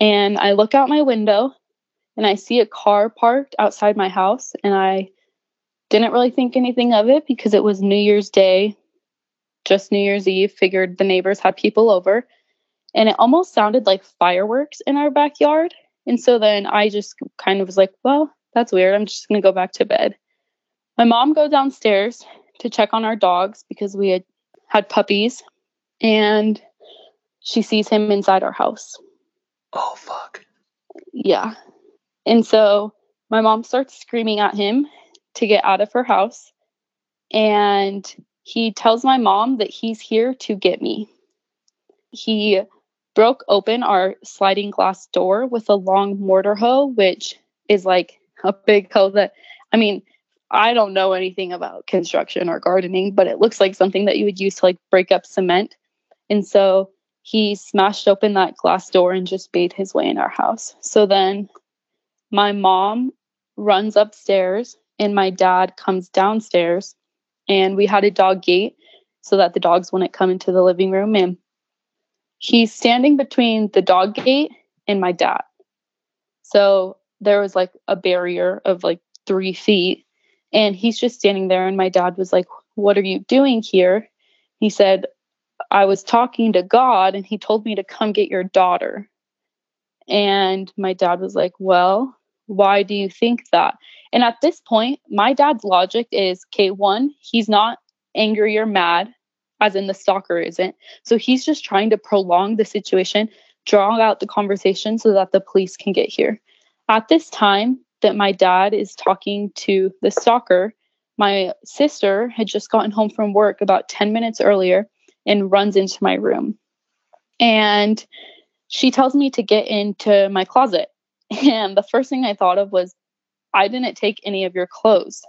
And I look out my window and I see a car parked outside my house and I didn't really think anything of it because it was New Year's Day, just New Year's Eve, figured the neighbors had people over. and it almost sounded like fireworks in our backyard. And so then I just kind of was like, well, that's weird. I'm just going to go back to bed. My mom goes downstairs to check on our dogs because we had had puppies and she sees him inside our house. Oh, fuck. Yeah. And so my mom starts screaming at him to get out of her house. And he tells my mom that he's here to get me. He broke open our sliding glass door with a long mortar hoe, which is like a big hoe that, I mean, I don't know anything about construction or gardening, but it looks like something that you would use to like break up cement. And so he smashed open that glass door and just made his way in our house. So then my mom runs upstairs and my dad comes downstairs and we had a dog gate so that the dogs wouldn't come into the living room and he's standing between the dog gate and my dad. So there was like a barrier of like three feet and he's just standing there and my dad was like, What are you doing here? He said, I was talking to God and he told me to come get your daughter. And my dad was like, Well, why do you think that? And at this point, my dad's logic is okay, one, he's not angry or mad, as in the stalker isn't. So he's just trying to prolong the situation, draw out the conversation so that the police can get here. At this time that my dad is talking to the stalker, my sister had just gotten home from work about 10 minutes earlier and runs into my room. And she tells me to get into my closet. And the first thing I thought of was, I didn't take any of your clothes.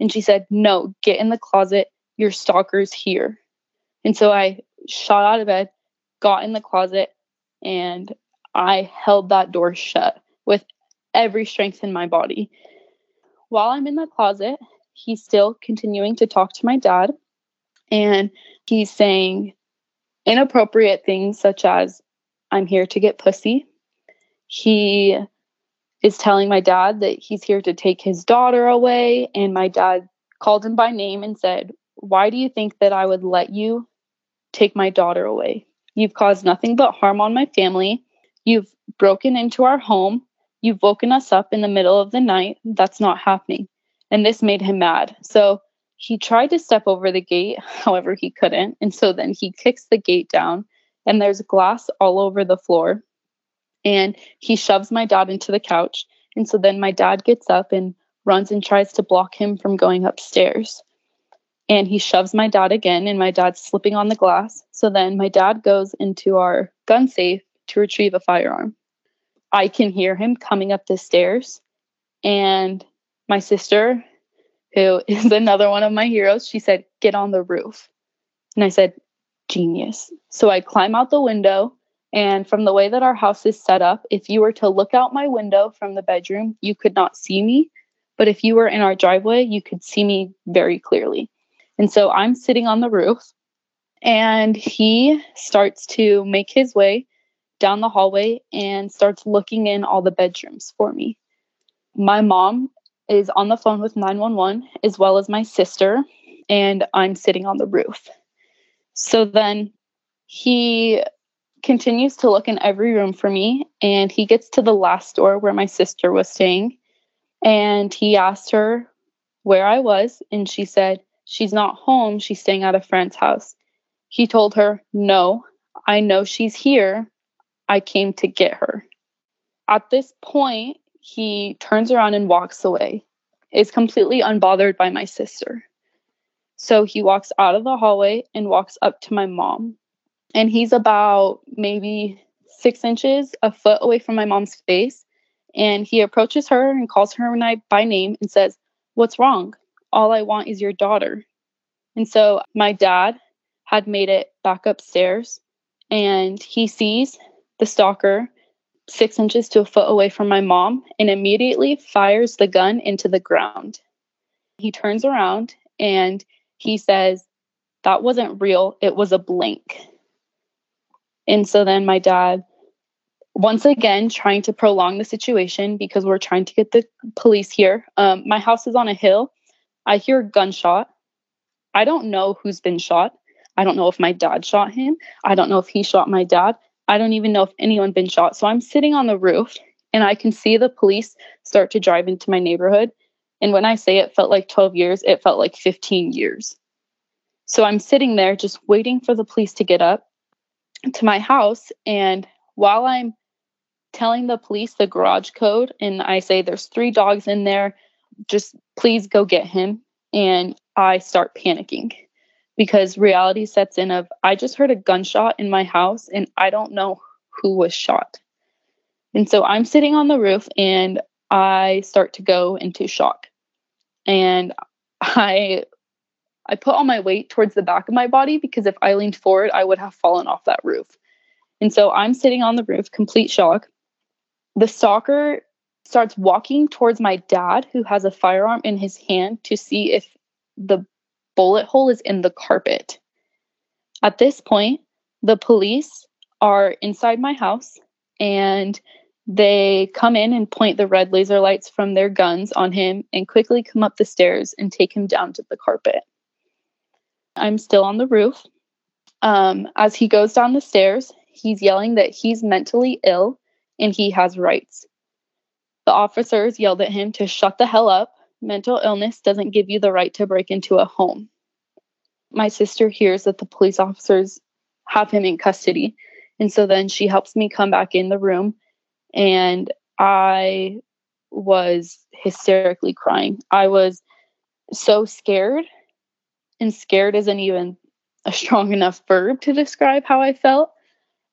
And she said, No, get in the closet. Your stalker's here. And so I shot out of bed, got in the closet, and I held that door shut with every strength in my body. While I'm in the closet, he's still continuing to talk to my dad. And he's saying inappropriate things such as, I'm here to get pussy. He is telling my dad that he's here to take his daughter away. And my dad called him by name and said, Why do you think that I would let you take my daughter away? You've caused nothing but harm on my family. You've broken into our home. You've woken us up in the middle of the night. That's not happening. And this made him mad. So he tried to step over the gate, however, he couldn't. And so then he kicks the gate down, and there's glass all over the floor and he shoves my dad into the couch. And so then my dad gets up and runs and tries to block him from going upstairs. And he shoves my dad again, and my dad's slipping on the glass. So then my dad goes into our gun safe to retrieve a firearm. I can hear him coming up the stairs. And my sister, who is another one of my heroes, she said, Get on the roof. And I said, Genius. So I climb out the window and from the way that our house is set up, if you were to look out my window from the bedroom, you could not see me. But if you were in our driveway, you could see me very clearly. And so I'm sitting on the roof and he starts to make his way down the hallway and starts looking in all the bedrooms for me. My mom is on the phone with 911 as well as my sister, and I'm sitting on the roof. So then he continues to look in every room for me and he gets to the last door where my sister was staying and he asked her where I was and she said she's not home. She's staying at a friend's house. He told her no I know she's here. I came to get her. At this point he turns around and walks away is completely unbothered by my sister. So he walks out of the hallway and walks up to my mom and he's about maybe six inches, a foot away from my mom's face. And he approaches her and calls her by name and says, What's wrong? All I want is your daughter. And so my dad had made it back upstairs and he sees the stalker six inches to a foot away from my mom and immediately fires the gun into the ground. He turns around and he says, That wasn't real, it was a blink. And so then my dad, once again, trying to prolong the situation because we're trying to get the police here. Um, my house is on a hill. I hear a gunshot. I don't know who's been shot. I don't know if my dad shot him. I don't know if he shot my dad. I don't even know if anyone been shot. So I'm sitting on the roof and I can see the police start to drive into my neighborhood. And when I say it felt like 12 years, it felt like 15 years. So I'm sitting there just waiting for the police to get up to my house. And while I'm telling the police the garage code, and I say, There's three dogs in there, just please go get him. And I start panicking because reality sets in of I just heard a gunshot in my house and I don't know who was shot. And so I'm sitting on the roof and I start to go into shock. And I I put all my weight towards the back of my body because if I leaned forward, I would have fallen off that roof. And so I'm sitting on the roof, complete shock. The stalker starts walking towards my dad, who has a firearm in his hand, to see if the bullet hole is in the carpet. At this point, the police are inside my house and they come in and point the red laser lights from their guns on him and quickly come up the stairs and take him down to the carpet. I'm still on the roof. Um, as he goes down the stairs, he's yelling that he's mentally ill and he has rights. The officers yelled at him to shut the hell up. Mental illness doesn't give you the right to break into a home. My sister hears that the police officers have him in custody. And so then she helps me come back in the room. And I was hysterically crying. I was so scared and scared isn't even a strong enough verb to describe how I felt.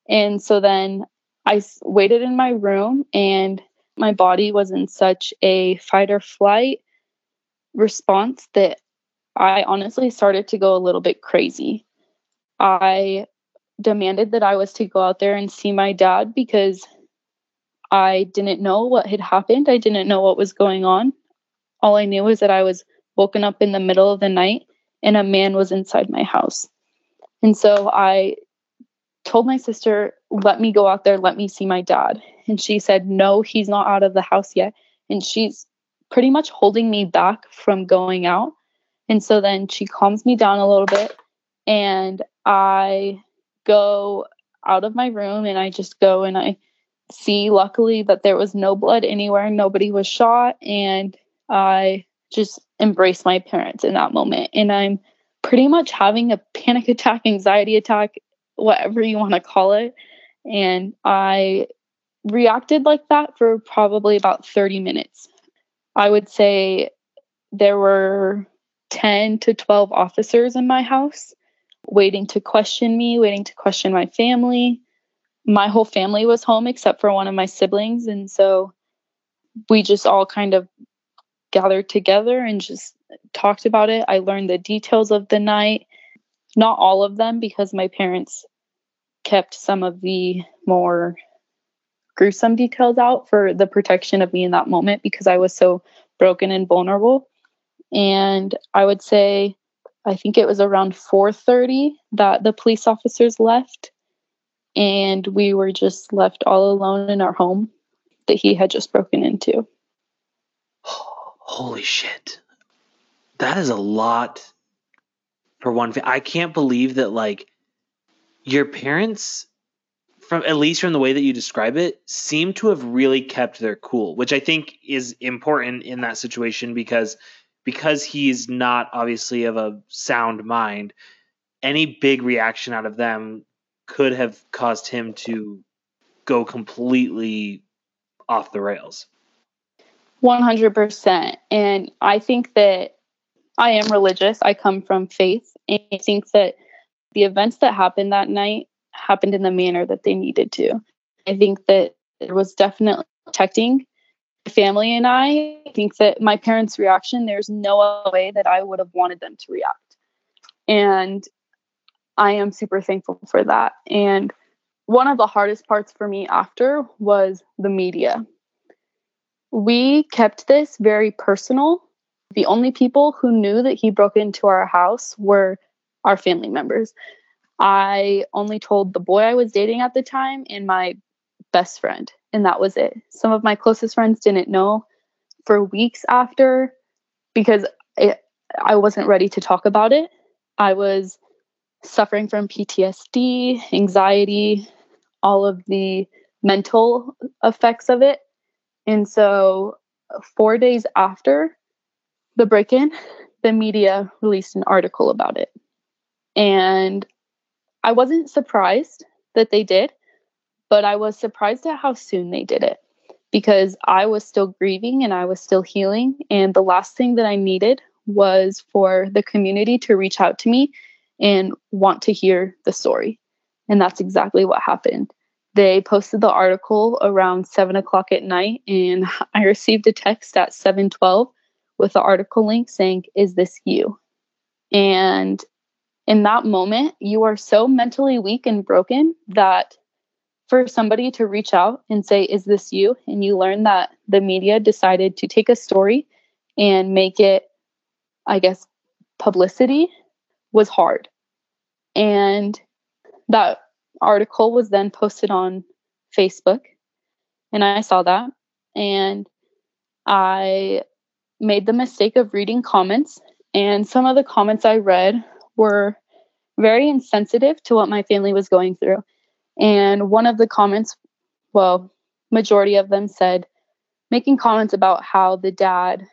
And so then I waited in my room and my body was in such a fight or flight response that I honestly started to go a little bit crazy. I demanded that I was to go out there and see my dad because I didn't know what had happened. I didn't know what was going on. All I knew was that I was woken up in the middle of the night and a man was inside my house. And so I told my sister, let me go out there, let me see my dad. And she said, no, he's not out of the house yet. And she's pretty much holding me back from going out. And so then she calms me down a little bit and I go out of my room and I just go and I see luckily that there was no blood anywhere, nobody was shot, and I just embrace my parents in that moment. And I'm pretty much having a panic attack, anxiety attack, whatever you want to call it. And I reacted like that for probably about 30 minutes. I would say there were 10 to 12 officers in my house waiting to question me, waiting to question my family. My whole family was home except for one of my siblings. And so we just all kind of gathered together and just talked about it. I learned the details of the night, not all of them because my parents kept some of the more gruesome details out for the protection of me in that moment because I was so broken and vulnerable. And I would say I think it was around 4:30 that the police officers left and we were just left all alone in our home that he had just broken into. Holy shit. That is a lot for one. I can't believe that like your parents from at least from the way that you describe it seem to have really kept their cool, which I think is important in that situation because because he's not obviously of a sound mind, any big reaction out of them could have caused him to go completely off the rails. 100%. And I think that I am religious. I come from faith. And I think that the events that happened that night happened in the manner that they needed to. I think that it was definitely protecting my family and I. I think that my parents' reaction, there's no way that I would have wanted them to react. And I am super thankful for that. And one of the hardest parts for me after was the media. We kept this very personal. The only people who knew that he broke into our house were our family members. I only told the boy I was dating at the time and my best friend, and that was it. Some of my closest friends didn't know for weeks after because it, I wasn't ready to talk about it. I was suffering from PTSD, anxiety, all of the mental effects of it. And so, four days after the break in, the media released an article about it. And I wasn't surprised that they did, but I was surprised at how soon they did it because I was still grieving and I was still healing. And the last thing that I needed was for the community to reach out to me and want to hear the story. And that's exactly what happened. They posted the article around seven o'clock at night, and I received a text at 712 with the article link saying, Is this you? And in that moment, you are so mentally weak and broken that for somebody to reach out and say, Is this you? And you learn that the media decided to take a story and make it, I guess, publicity was hard. And that article was then posted on Facebook. And I saw that. And I made the mistake of reading comments. And some of the comments I read were very insensitive to what my family was going through. And one of the comments, well, majority of them said, making comments about how the dad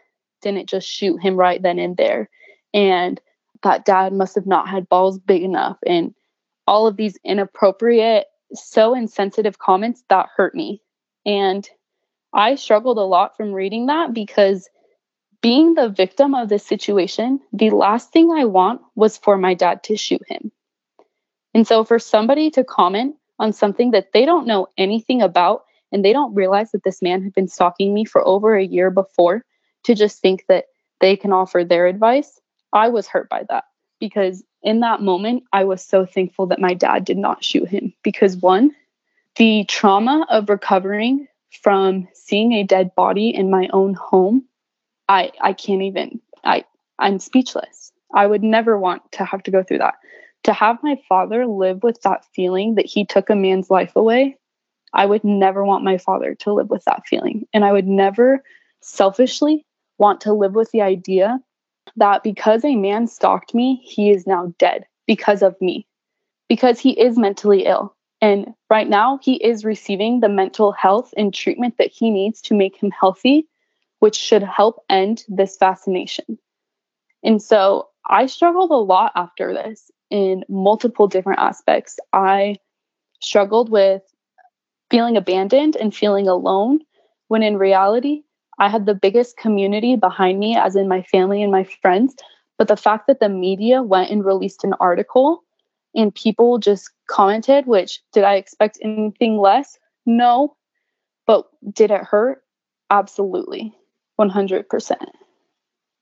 didn't just shoot him right then and there. And that dad must have not had balls big enough. And all of these inappropriate, so insensitive comments that hurt me. And I struggled a lot from reading that because being the victim of this situation, the last thing I want was for my dad to shoot him. And so for somebody to comment on something that they don't know anything about and they don't realize that this man had been stalking me for over a year before to just think that they can offer their advice, I was hurt by that because in that moment, I was so thankful that my dad did not shoot him because one, the trauma of recovering from seeing a dead body in my own home, I I can't even I I'm speechless. I would never want to have to go through that. To have my father live with that feeling that he took a man's life away, I would never want my father to live with that feeling. And I would never selfishly want to live with the idea that because a man stalked me, he is now dead because of me, because he is mentally ill. And right now, he is receiving the mental health and treatment that he needs to make him healthy, which should help end this fascination. And so I struggled a lot after this in multiple different aspects. I struggled with feeling abandoned and feeling alone, when in reality, I had the biggest community behind me, as in my family and my friends. But the fact that the media went and released an article and people just commented, which did I expect anything less? No. But did it hurt? Absolutely. 100%.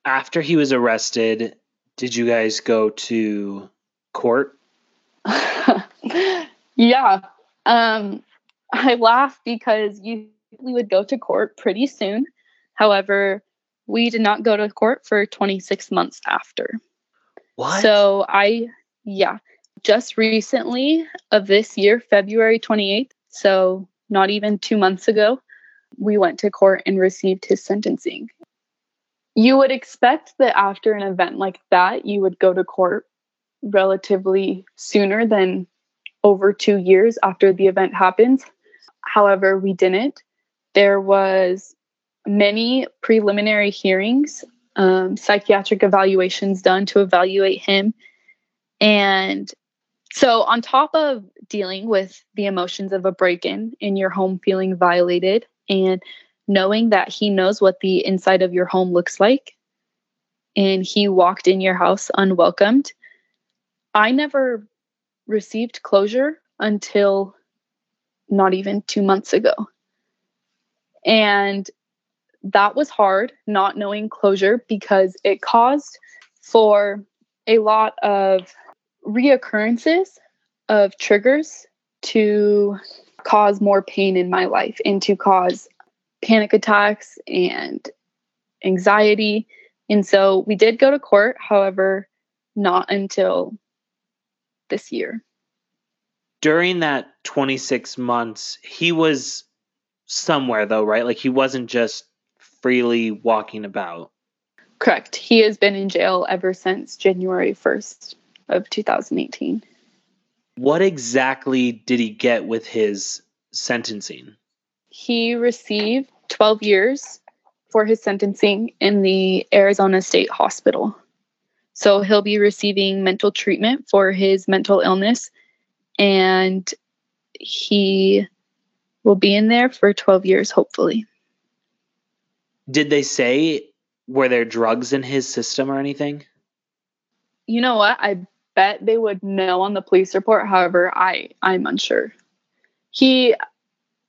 After he was arrested, did you guys go to court? yeah. Um, I laugh because you we would go to court pretty soon However, we did not go to court for 26 months after. What? So I, yeah, just recently of this year, February 28th, so not even two months ago, we went to court and received his sentencing. You would expect that after an event like that, you would go to court relatively sooner than over two years after the event happens. However, we didn't. There was many preliminary hearings, um, psychiatric evaluations done to evaluate him. And so, on top of dealing with the emotions of a break in in your home feeling violated and knowing that he knows what the inside of your home looks like, and he walked in your house unwelcomed, I never received closure until not even two months ago. And that was hard not knowing closure because it caused for a lot of reoccurrences of triggers to cause more pain in my life and to cause panic attacks and anxiety. And so we did go to court, however, not until this year. During that 26 months, he was somewhere though, right? Like he wasn't just freely walking about. Correct. He has been in jail ever since January 1st of 2018. What exactly did he get with his sentencing? He received 12 years for his sentencing in the Arizona State Hospital. So he'll be receiving mental treatment for his mental illness and he will be in there for 12 years, hopefully. Did they say were there drugs in his system or anything? You know what? I bet they would know on the police report. However, I I'm unsure. He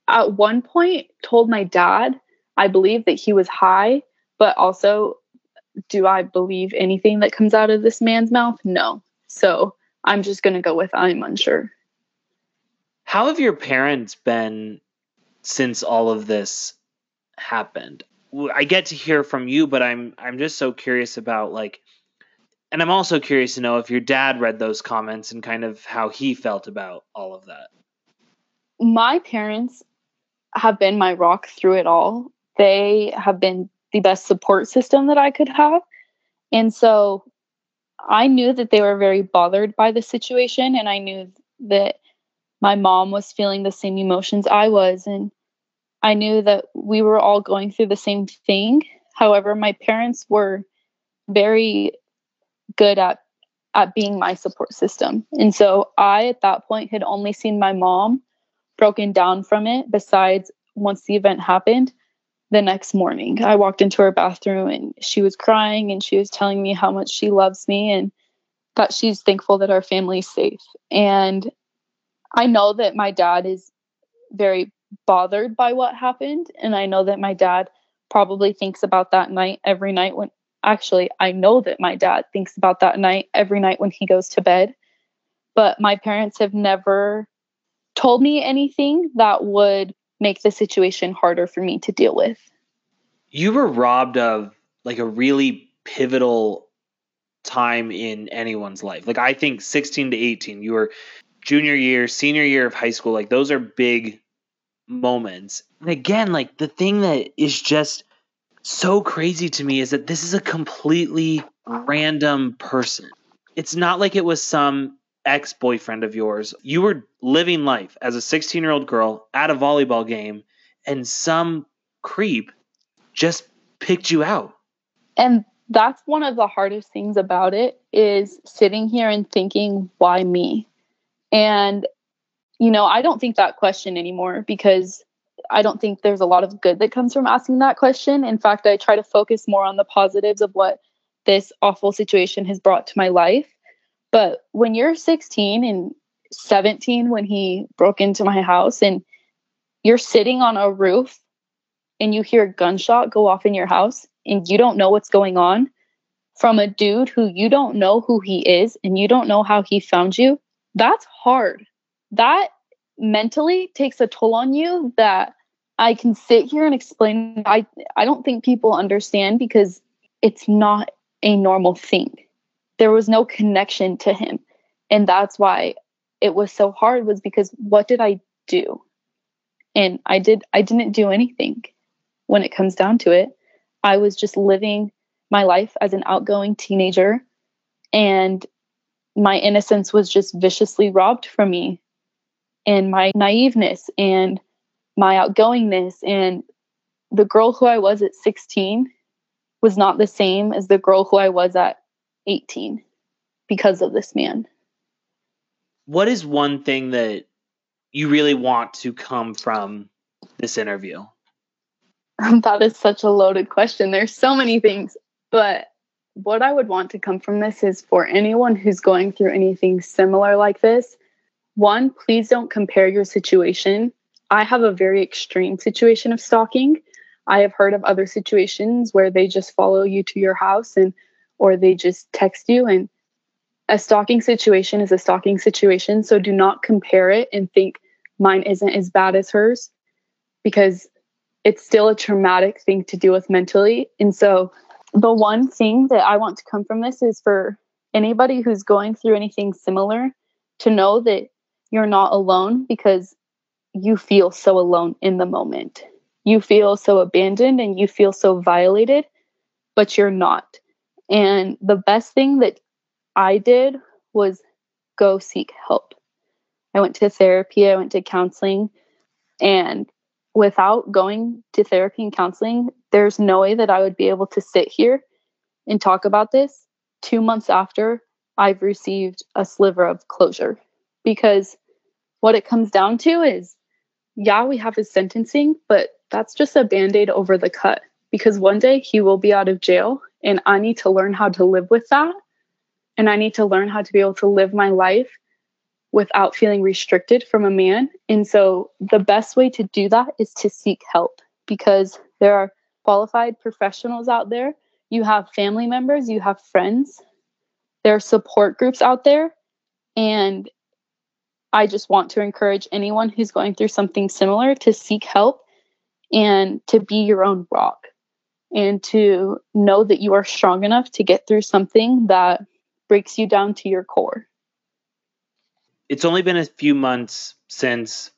at one point told my dad, I believe that he was high, but also do I believe anything that comes out of this man's mouth? No. So, I'm just going to go with I'm unsure. How have your parents been since all of this happened? I get to hear from you, but I'm I'm just so curious about like and I'm also curious to know if your dad read those comments and kind of how he felt about all of that. My parents have been my rock through it all. They have been the best support system that I could have. And so I knew that they were very bothered by the situation and I knew that my mom was feeling the same emotions I was and I knew that we were all going through the same thing. However, my parents were very good at at being my support system. And so I at that point had only seen my mom broken down from it besides once the event happened the next morning. I walked into her bathroom and she was crying and she was telling me how much she loves me and that she's thankful that our family's safe. And I know that my dad is very bothered by what happened and I know that my dad probably thinks about that night every night when actually I know that my dad thinks about that night every night when he goes to bed. But my parents have never told me anything that would make the situation harder for me to deal with. You were robbed of like a really pivotal time in anyone's life. Like I think 16 to 18, you were junior year, senior year of high school, like those are big moments. And again, like the thing that is just so crazy to me is that this is a completely random person. It's not like it was some ex boyfriend of yours. You were living life as a 16 year old girl at a volleyball game, and some creep just picked you out. And that's one of the hardest things about it is sitting here and thinking, why me? And, you know, I don't think that question anymore because I don't think there's a lot of good that comes from asking that question. In fact, I try to focus more on the positives of what this awful situation has brought to my life. But when you're 16 and 17, when he broke into my house, and you're sitting on a roof and you hear a gunshot go off in your house and you don't know what's going on from a dude who you don't know who he is and you don't know how he found you, that's hard. That mentally takes a toll on you that I can sit here and explain. I I don't think people understand because it's not a normal thing. There was no connection to him. And that's why it was so hard was because what did I do? And I did I didn't do anything when it comes down to it. I was just living my life as an outgoing teenager and my innocence was just viciously robbed from me and my naiveness and my outgoingness and the girl who I was at 16 was not the same as the girl who I was at 18 because of this man. What is one thing that you really want to come from this interview? that is such a loaded question. There's so many things, but what I would want to come from this is for anyone who's going through anything similar like this, one, please don't compare your situation I have a very extreme situation of stalking. I have heard of other situations where they just follow you to your house and or they just text you and a stalking situation is a stalking situation, so do not compare it and think mine isn't as bad as hers because it's still a traumatic thing to deal with mentally. And so the one thing that I want to come from this is for anybody who's going through anything similar to know that you're not alone because you feel so alone in the moment. You feel so abandoned and you feel so violated, but you're not. And the best thing that I did was go seek help. I went to therapy, I went to counseling. And without going to therapy and counseling, there's no way that I would be able to sit here and talk about this two months after I've received a sliver of closure. Because what it comes down to is yeah, we have his sentencing, but that's just a band aid over the cut because one day he will be out of jail and I need to learn how to live with that. And I need to learn how to be able to live my life without feeling restricted from a man. And so the best way to do that is to seek help because there are qualified professionals out there. You have family members, you have friends, there are support groups out there. And I just want to encourage anyone who's going through something similar to seek help and to be your own rock and to know that you are strong enough to get through something that breaks you down to your core. It's only been a few months since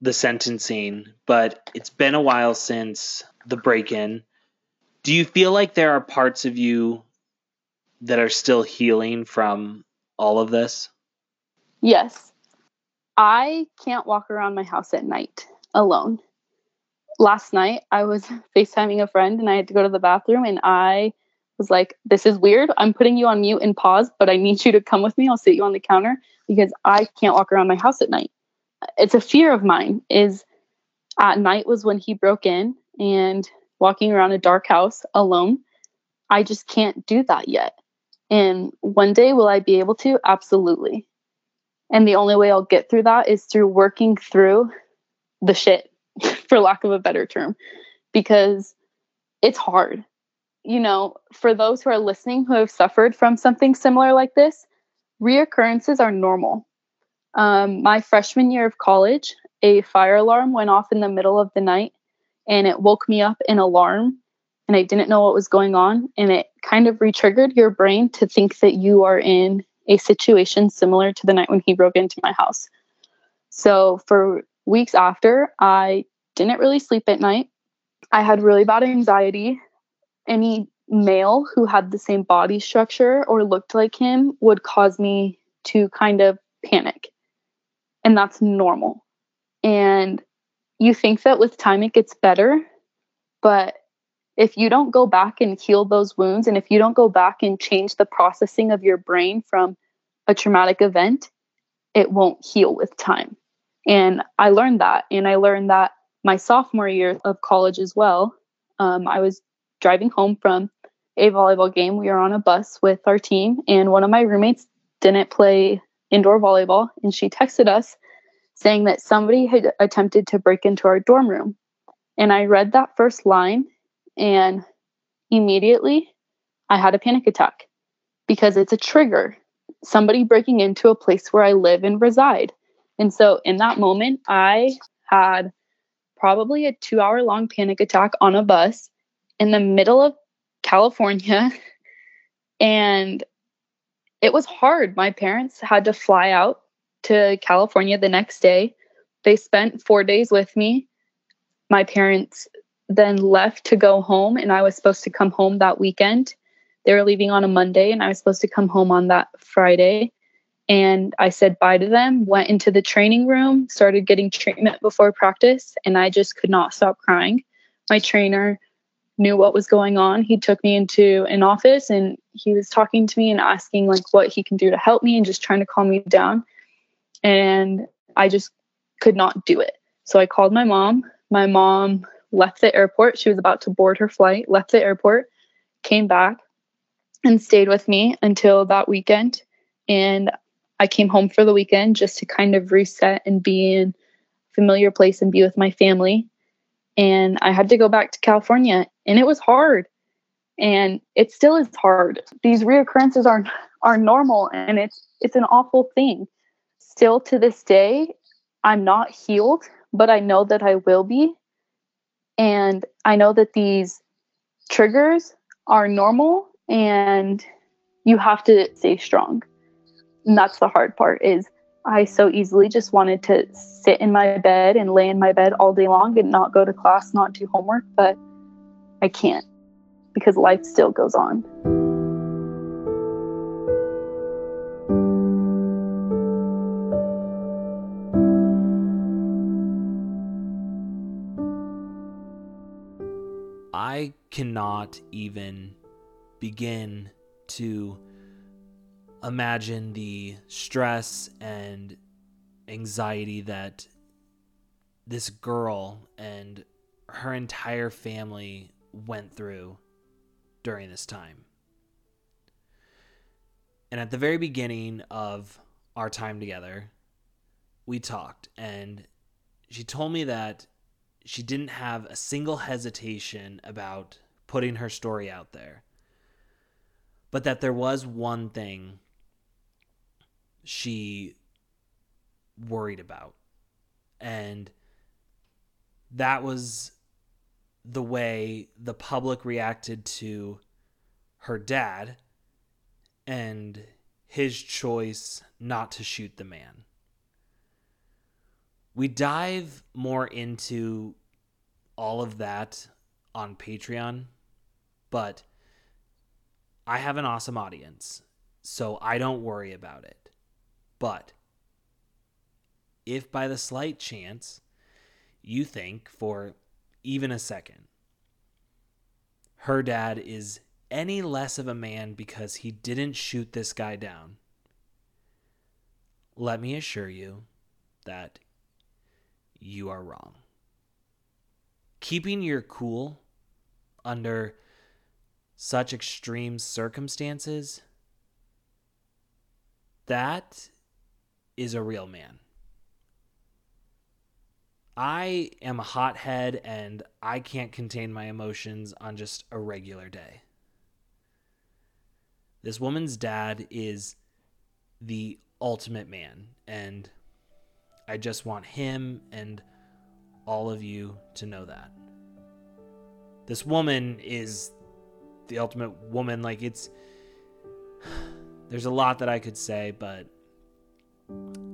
the sentencing, but it's been a while since the break in. Do you feel like there are parts of you that are still healing from all of this? Yes. I can't walk around my house at night alone. Last night, I was FaceTiming a friend and I had to go to the bathroom, and I was like, This is weird. I'm putting you on mute and pause, but I need you to come with me. I'll sit you on the counter because I can't walk around my house at night. It's a fear of mine is at night was when he broke in and walking around a dark house alone. I just can't do that yet. And one day will I be able to? Absolutely. And the only way I'll get through that is through working through the shit, for lack of a better term, because it's hard. You know, for those who are listening who have suffered from something similar like this, reoccurrences are normal. Um, my freshman year of college, a fire alarm went off in the middle of the night and it woke me up in alarm and I didn't know what was going on. And it kind of retriggered your brain to think that you are in a situation similar to the night when he broke into my house. So for weeks after, I didn't really sleep at night. I had really bad anxiety. Any male who had the same body structure or looked like him would cause me to kind of panic. And that's normal. And you think that with time it gets better, but if you don't go back and heal those wounds and if you don't go back and change the processing of your brain from a traumatic event, it won't heal with time. And I learned that. And I learned that my sophomore year of college as well. Um, I was driving home from a volleyball game. We were on a bus with our team, and one of my roommates didn't play indoor volleyball. And she texted us saying that somebody had attempted to break into our dorm room. And I read that first line and immediately I had a panic attack because it's a trigger. Somebody breaking into a place where I live and reside. And so in that moment, I had probably a two hour long panic attack on a bus in the middle of California. And it was hard. My parents had to fly out to California the next day. They spent four days with me. My parents then left to go home, and I was supposed to come home that weekend. They were leaving on a Monday, and I was supposed to come home on that Friday. And I said bye to them, went into the training room, started getting treatment before practice, and I just could not stop crying. My trainer knew what was going on. He took me into an office and he was talking to me and asking like what he can do to help me and just trying to calm me down. And I just could not do it. So I called my mom. My mom left the airport. She was about to board her flight, left the airport, came back, and stayed with me until that weekend. And I came home for the weekend just to kind of reset and be in familiar place and be with my family. And I had to go back to California, and it was hard. And it still is hard. These reoccurrences are are normal, and it's it's an awful thing. Still to this day, I'm not healed, but I know that I will be and I know that these triggers are normal and you have to stay strong. And that's the hard part is I so easily just wanted to sit in my bed and lay in my bed all day long and not go to class, not do homework, but I can't because life still goes on. I cannot even begin to imagine the stress and anxiety that this girl and her entire family went through during this time. And at the very beginning of our time together, we talked, and she told me that she didn't have a single hesitation about putting her story out there, but that there was one thing she worried about. And that was the way the public reacted to her dad and his choice not to shoot the man. We dive more into all of that on Patreon, but I have an awesome audience, so I don't worry about it. But if by the slight chance you think for even a second her dad is any less of a man because he didn't shoot this guy down, let me assure you that you are wrong. Keeping your cool under such extreme circumstances, that is a real man. I am a hothead and I can't contain my emotions on just a regular day. This woman's dad is the ultimate man, and I just want him and all of you to know that. This woman is the ultimate woman. Like, it's. There's a lot that I could say, but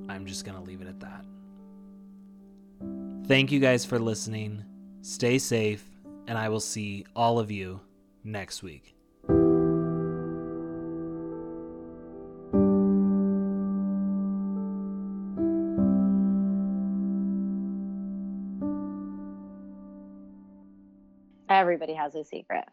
I'm just going to leave it at that. Thank you guys for listening. Stay safe, and I will see all of you next week. Has a secret.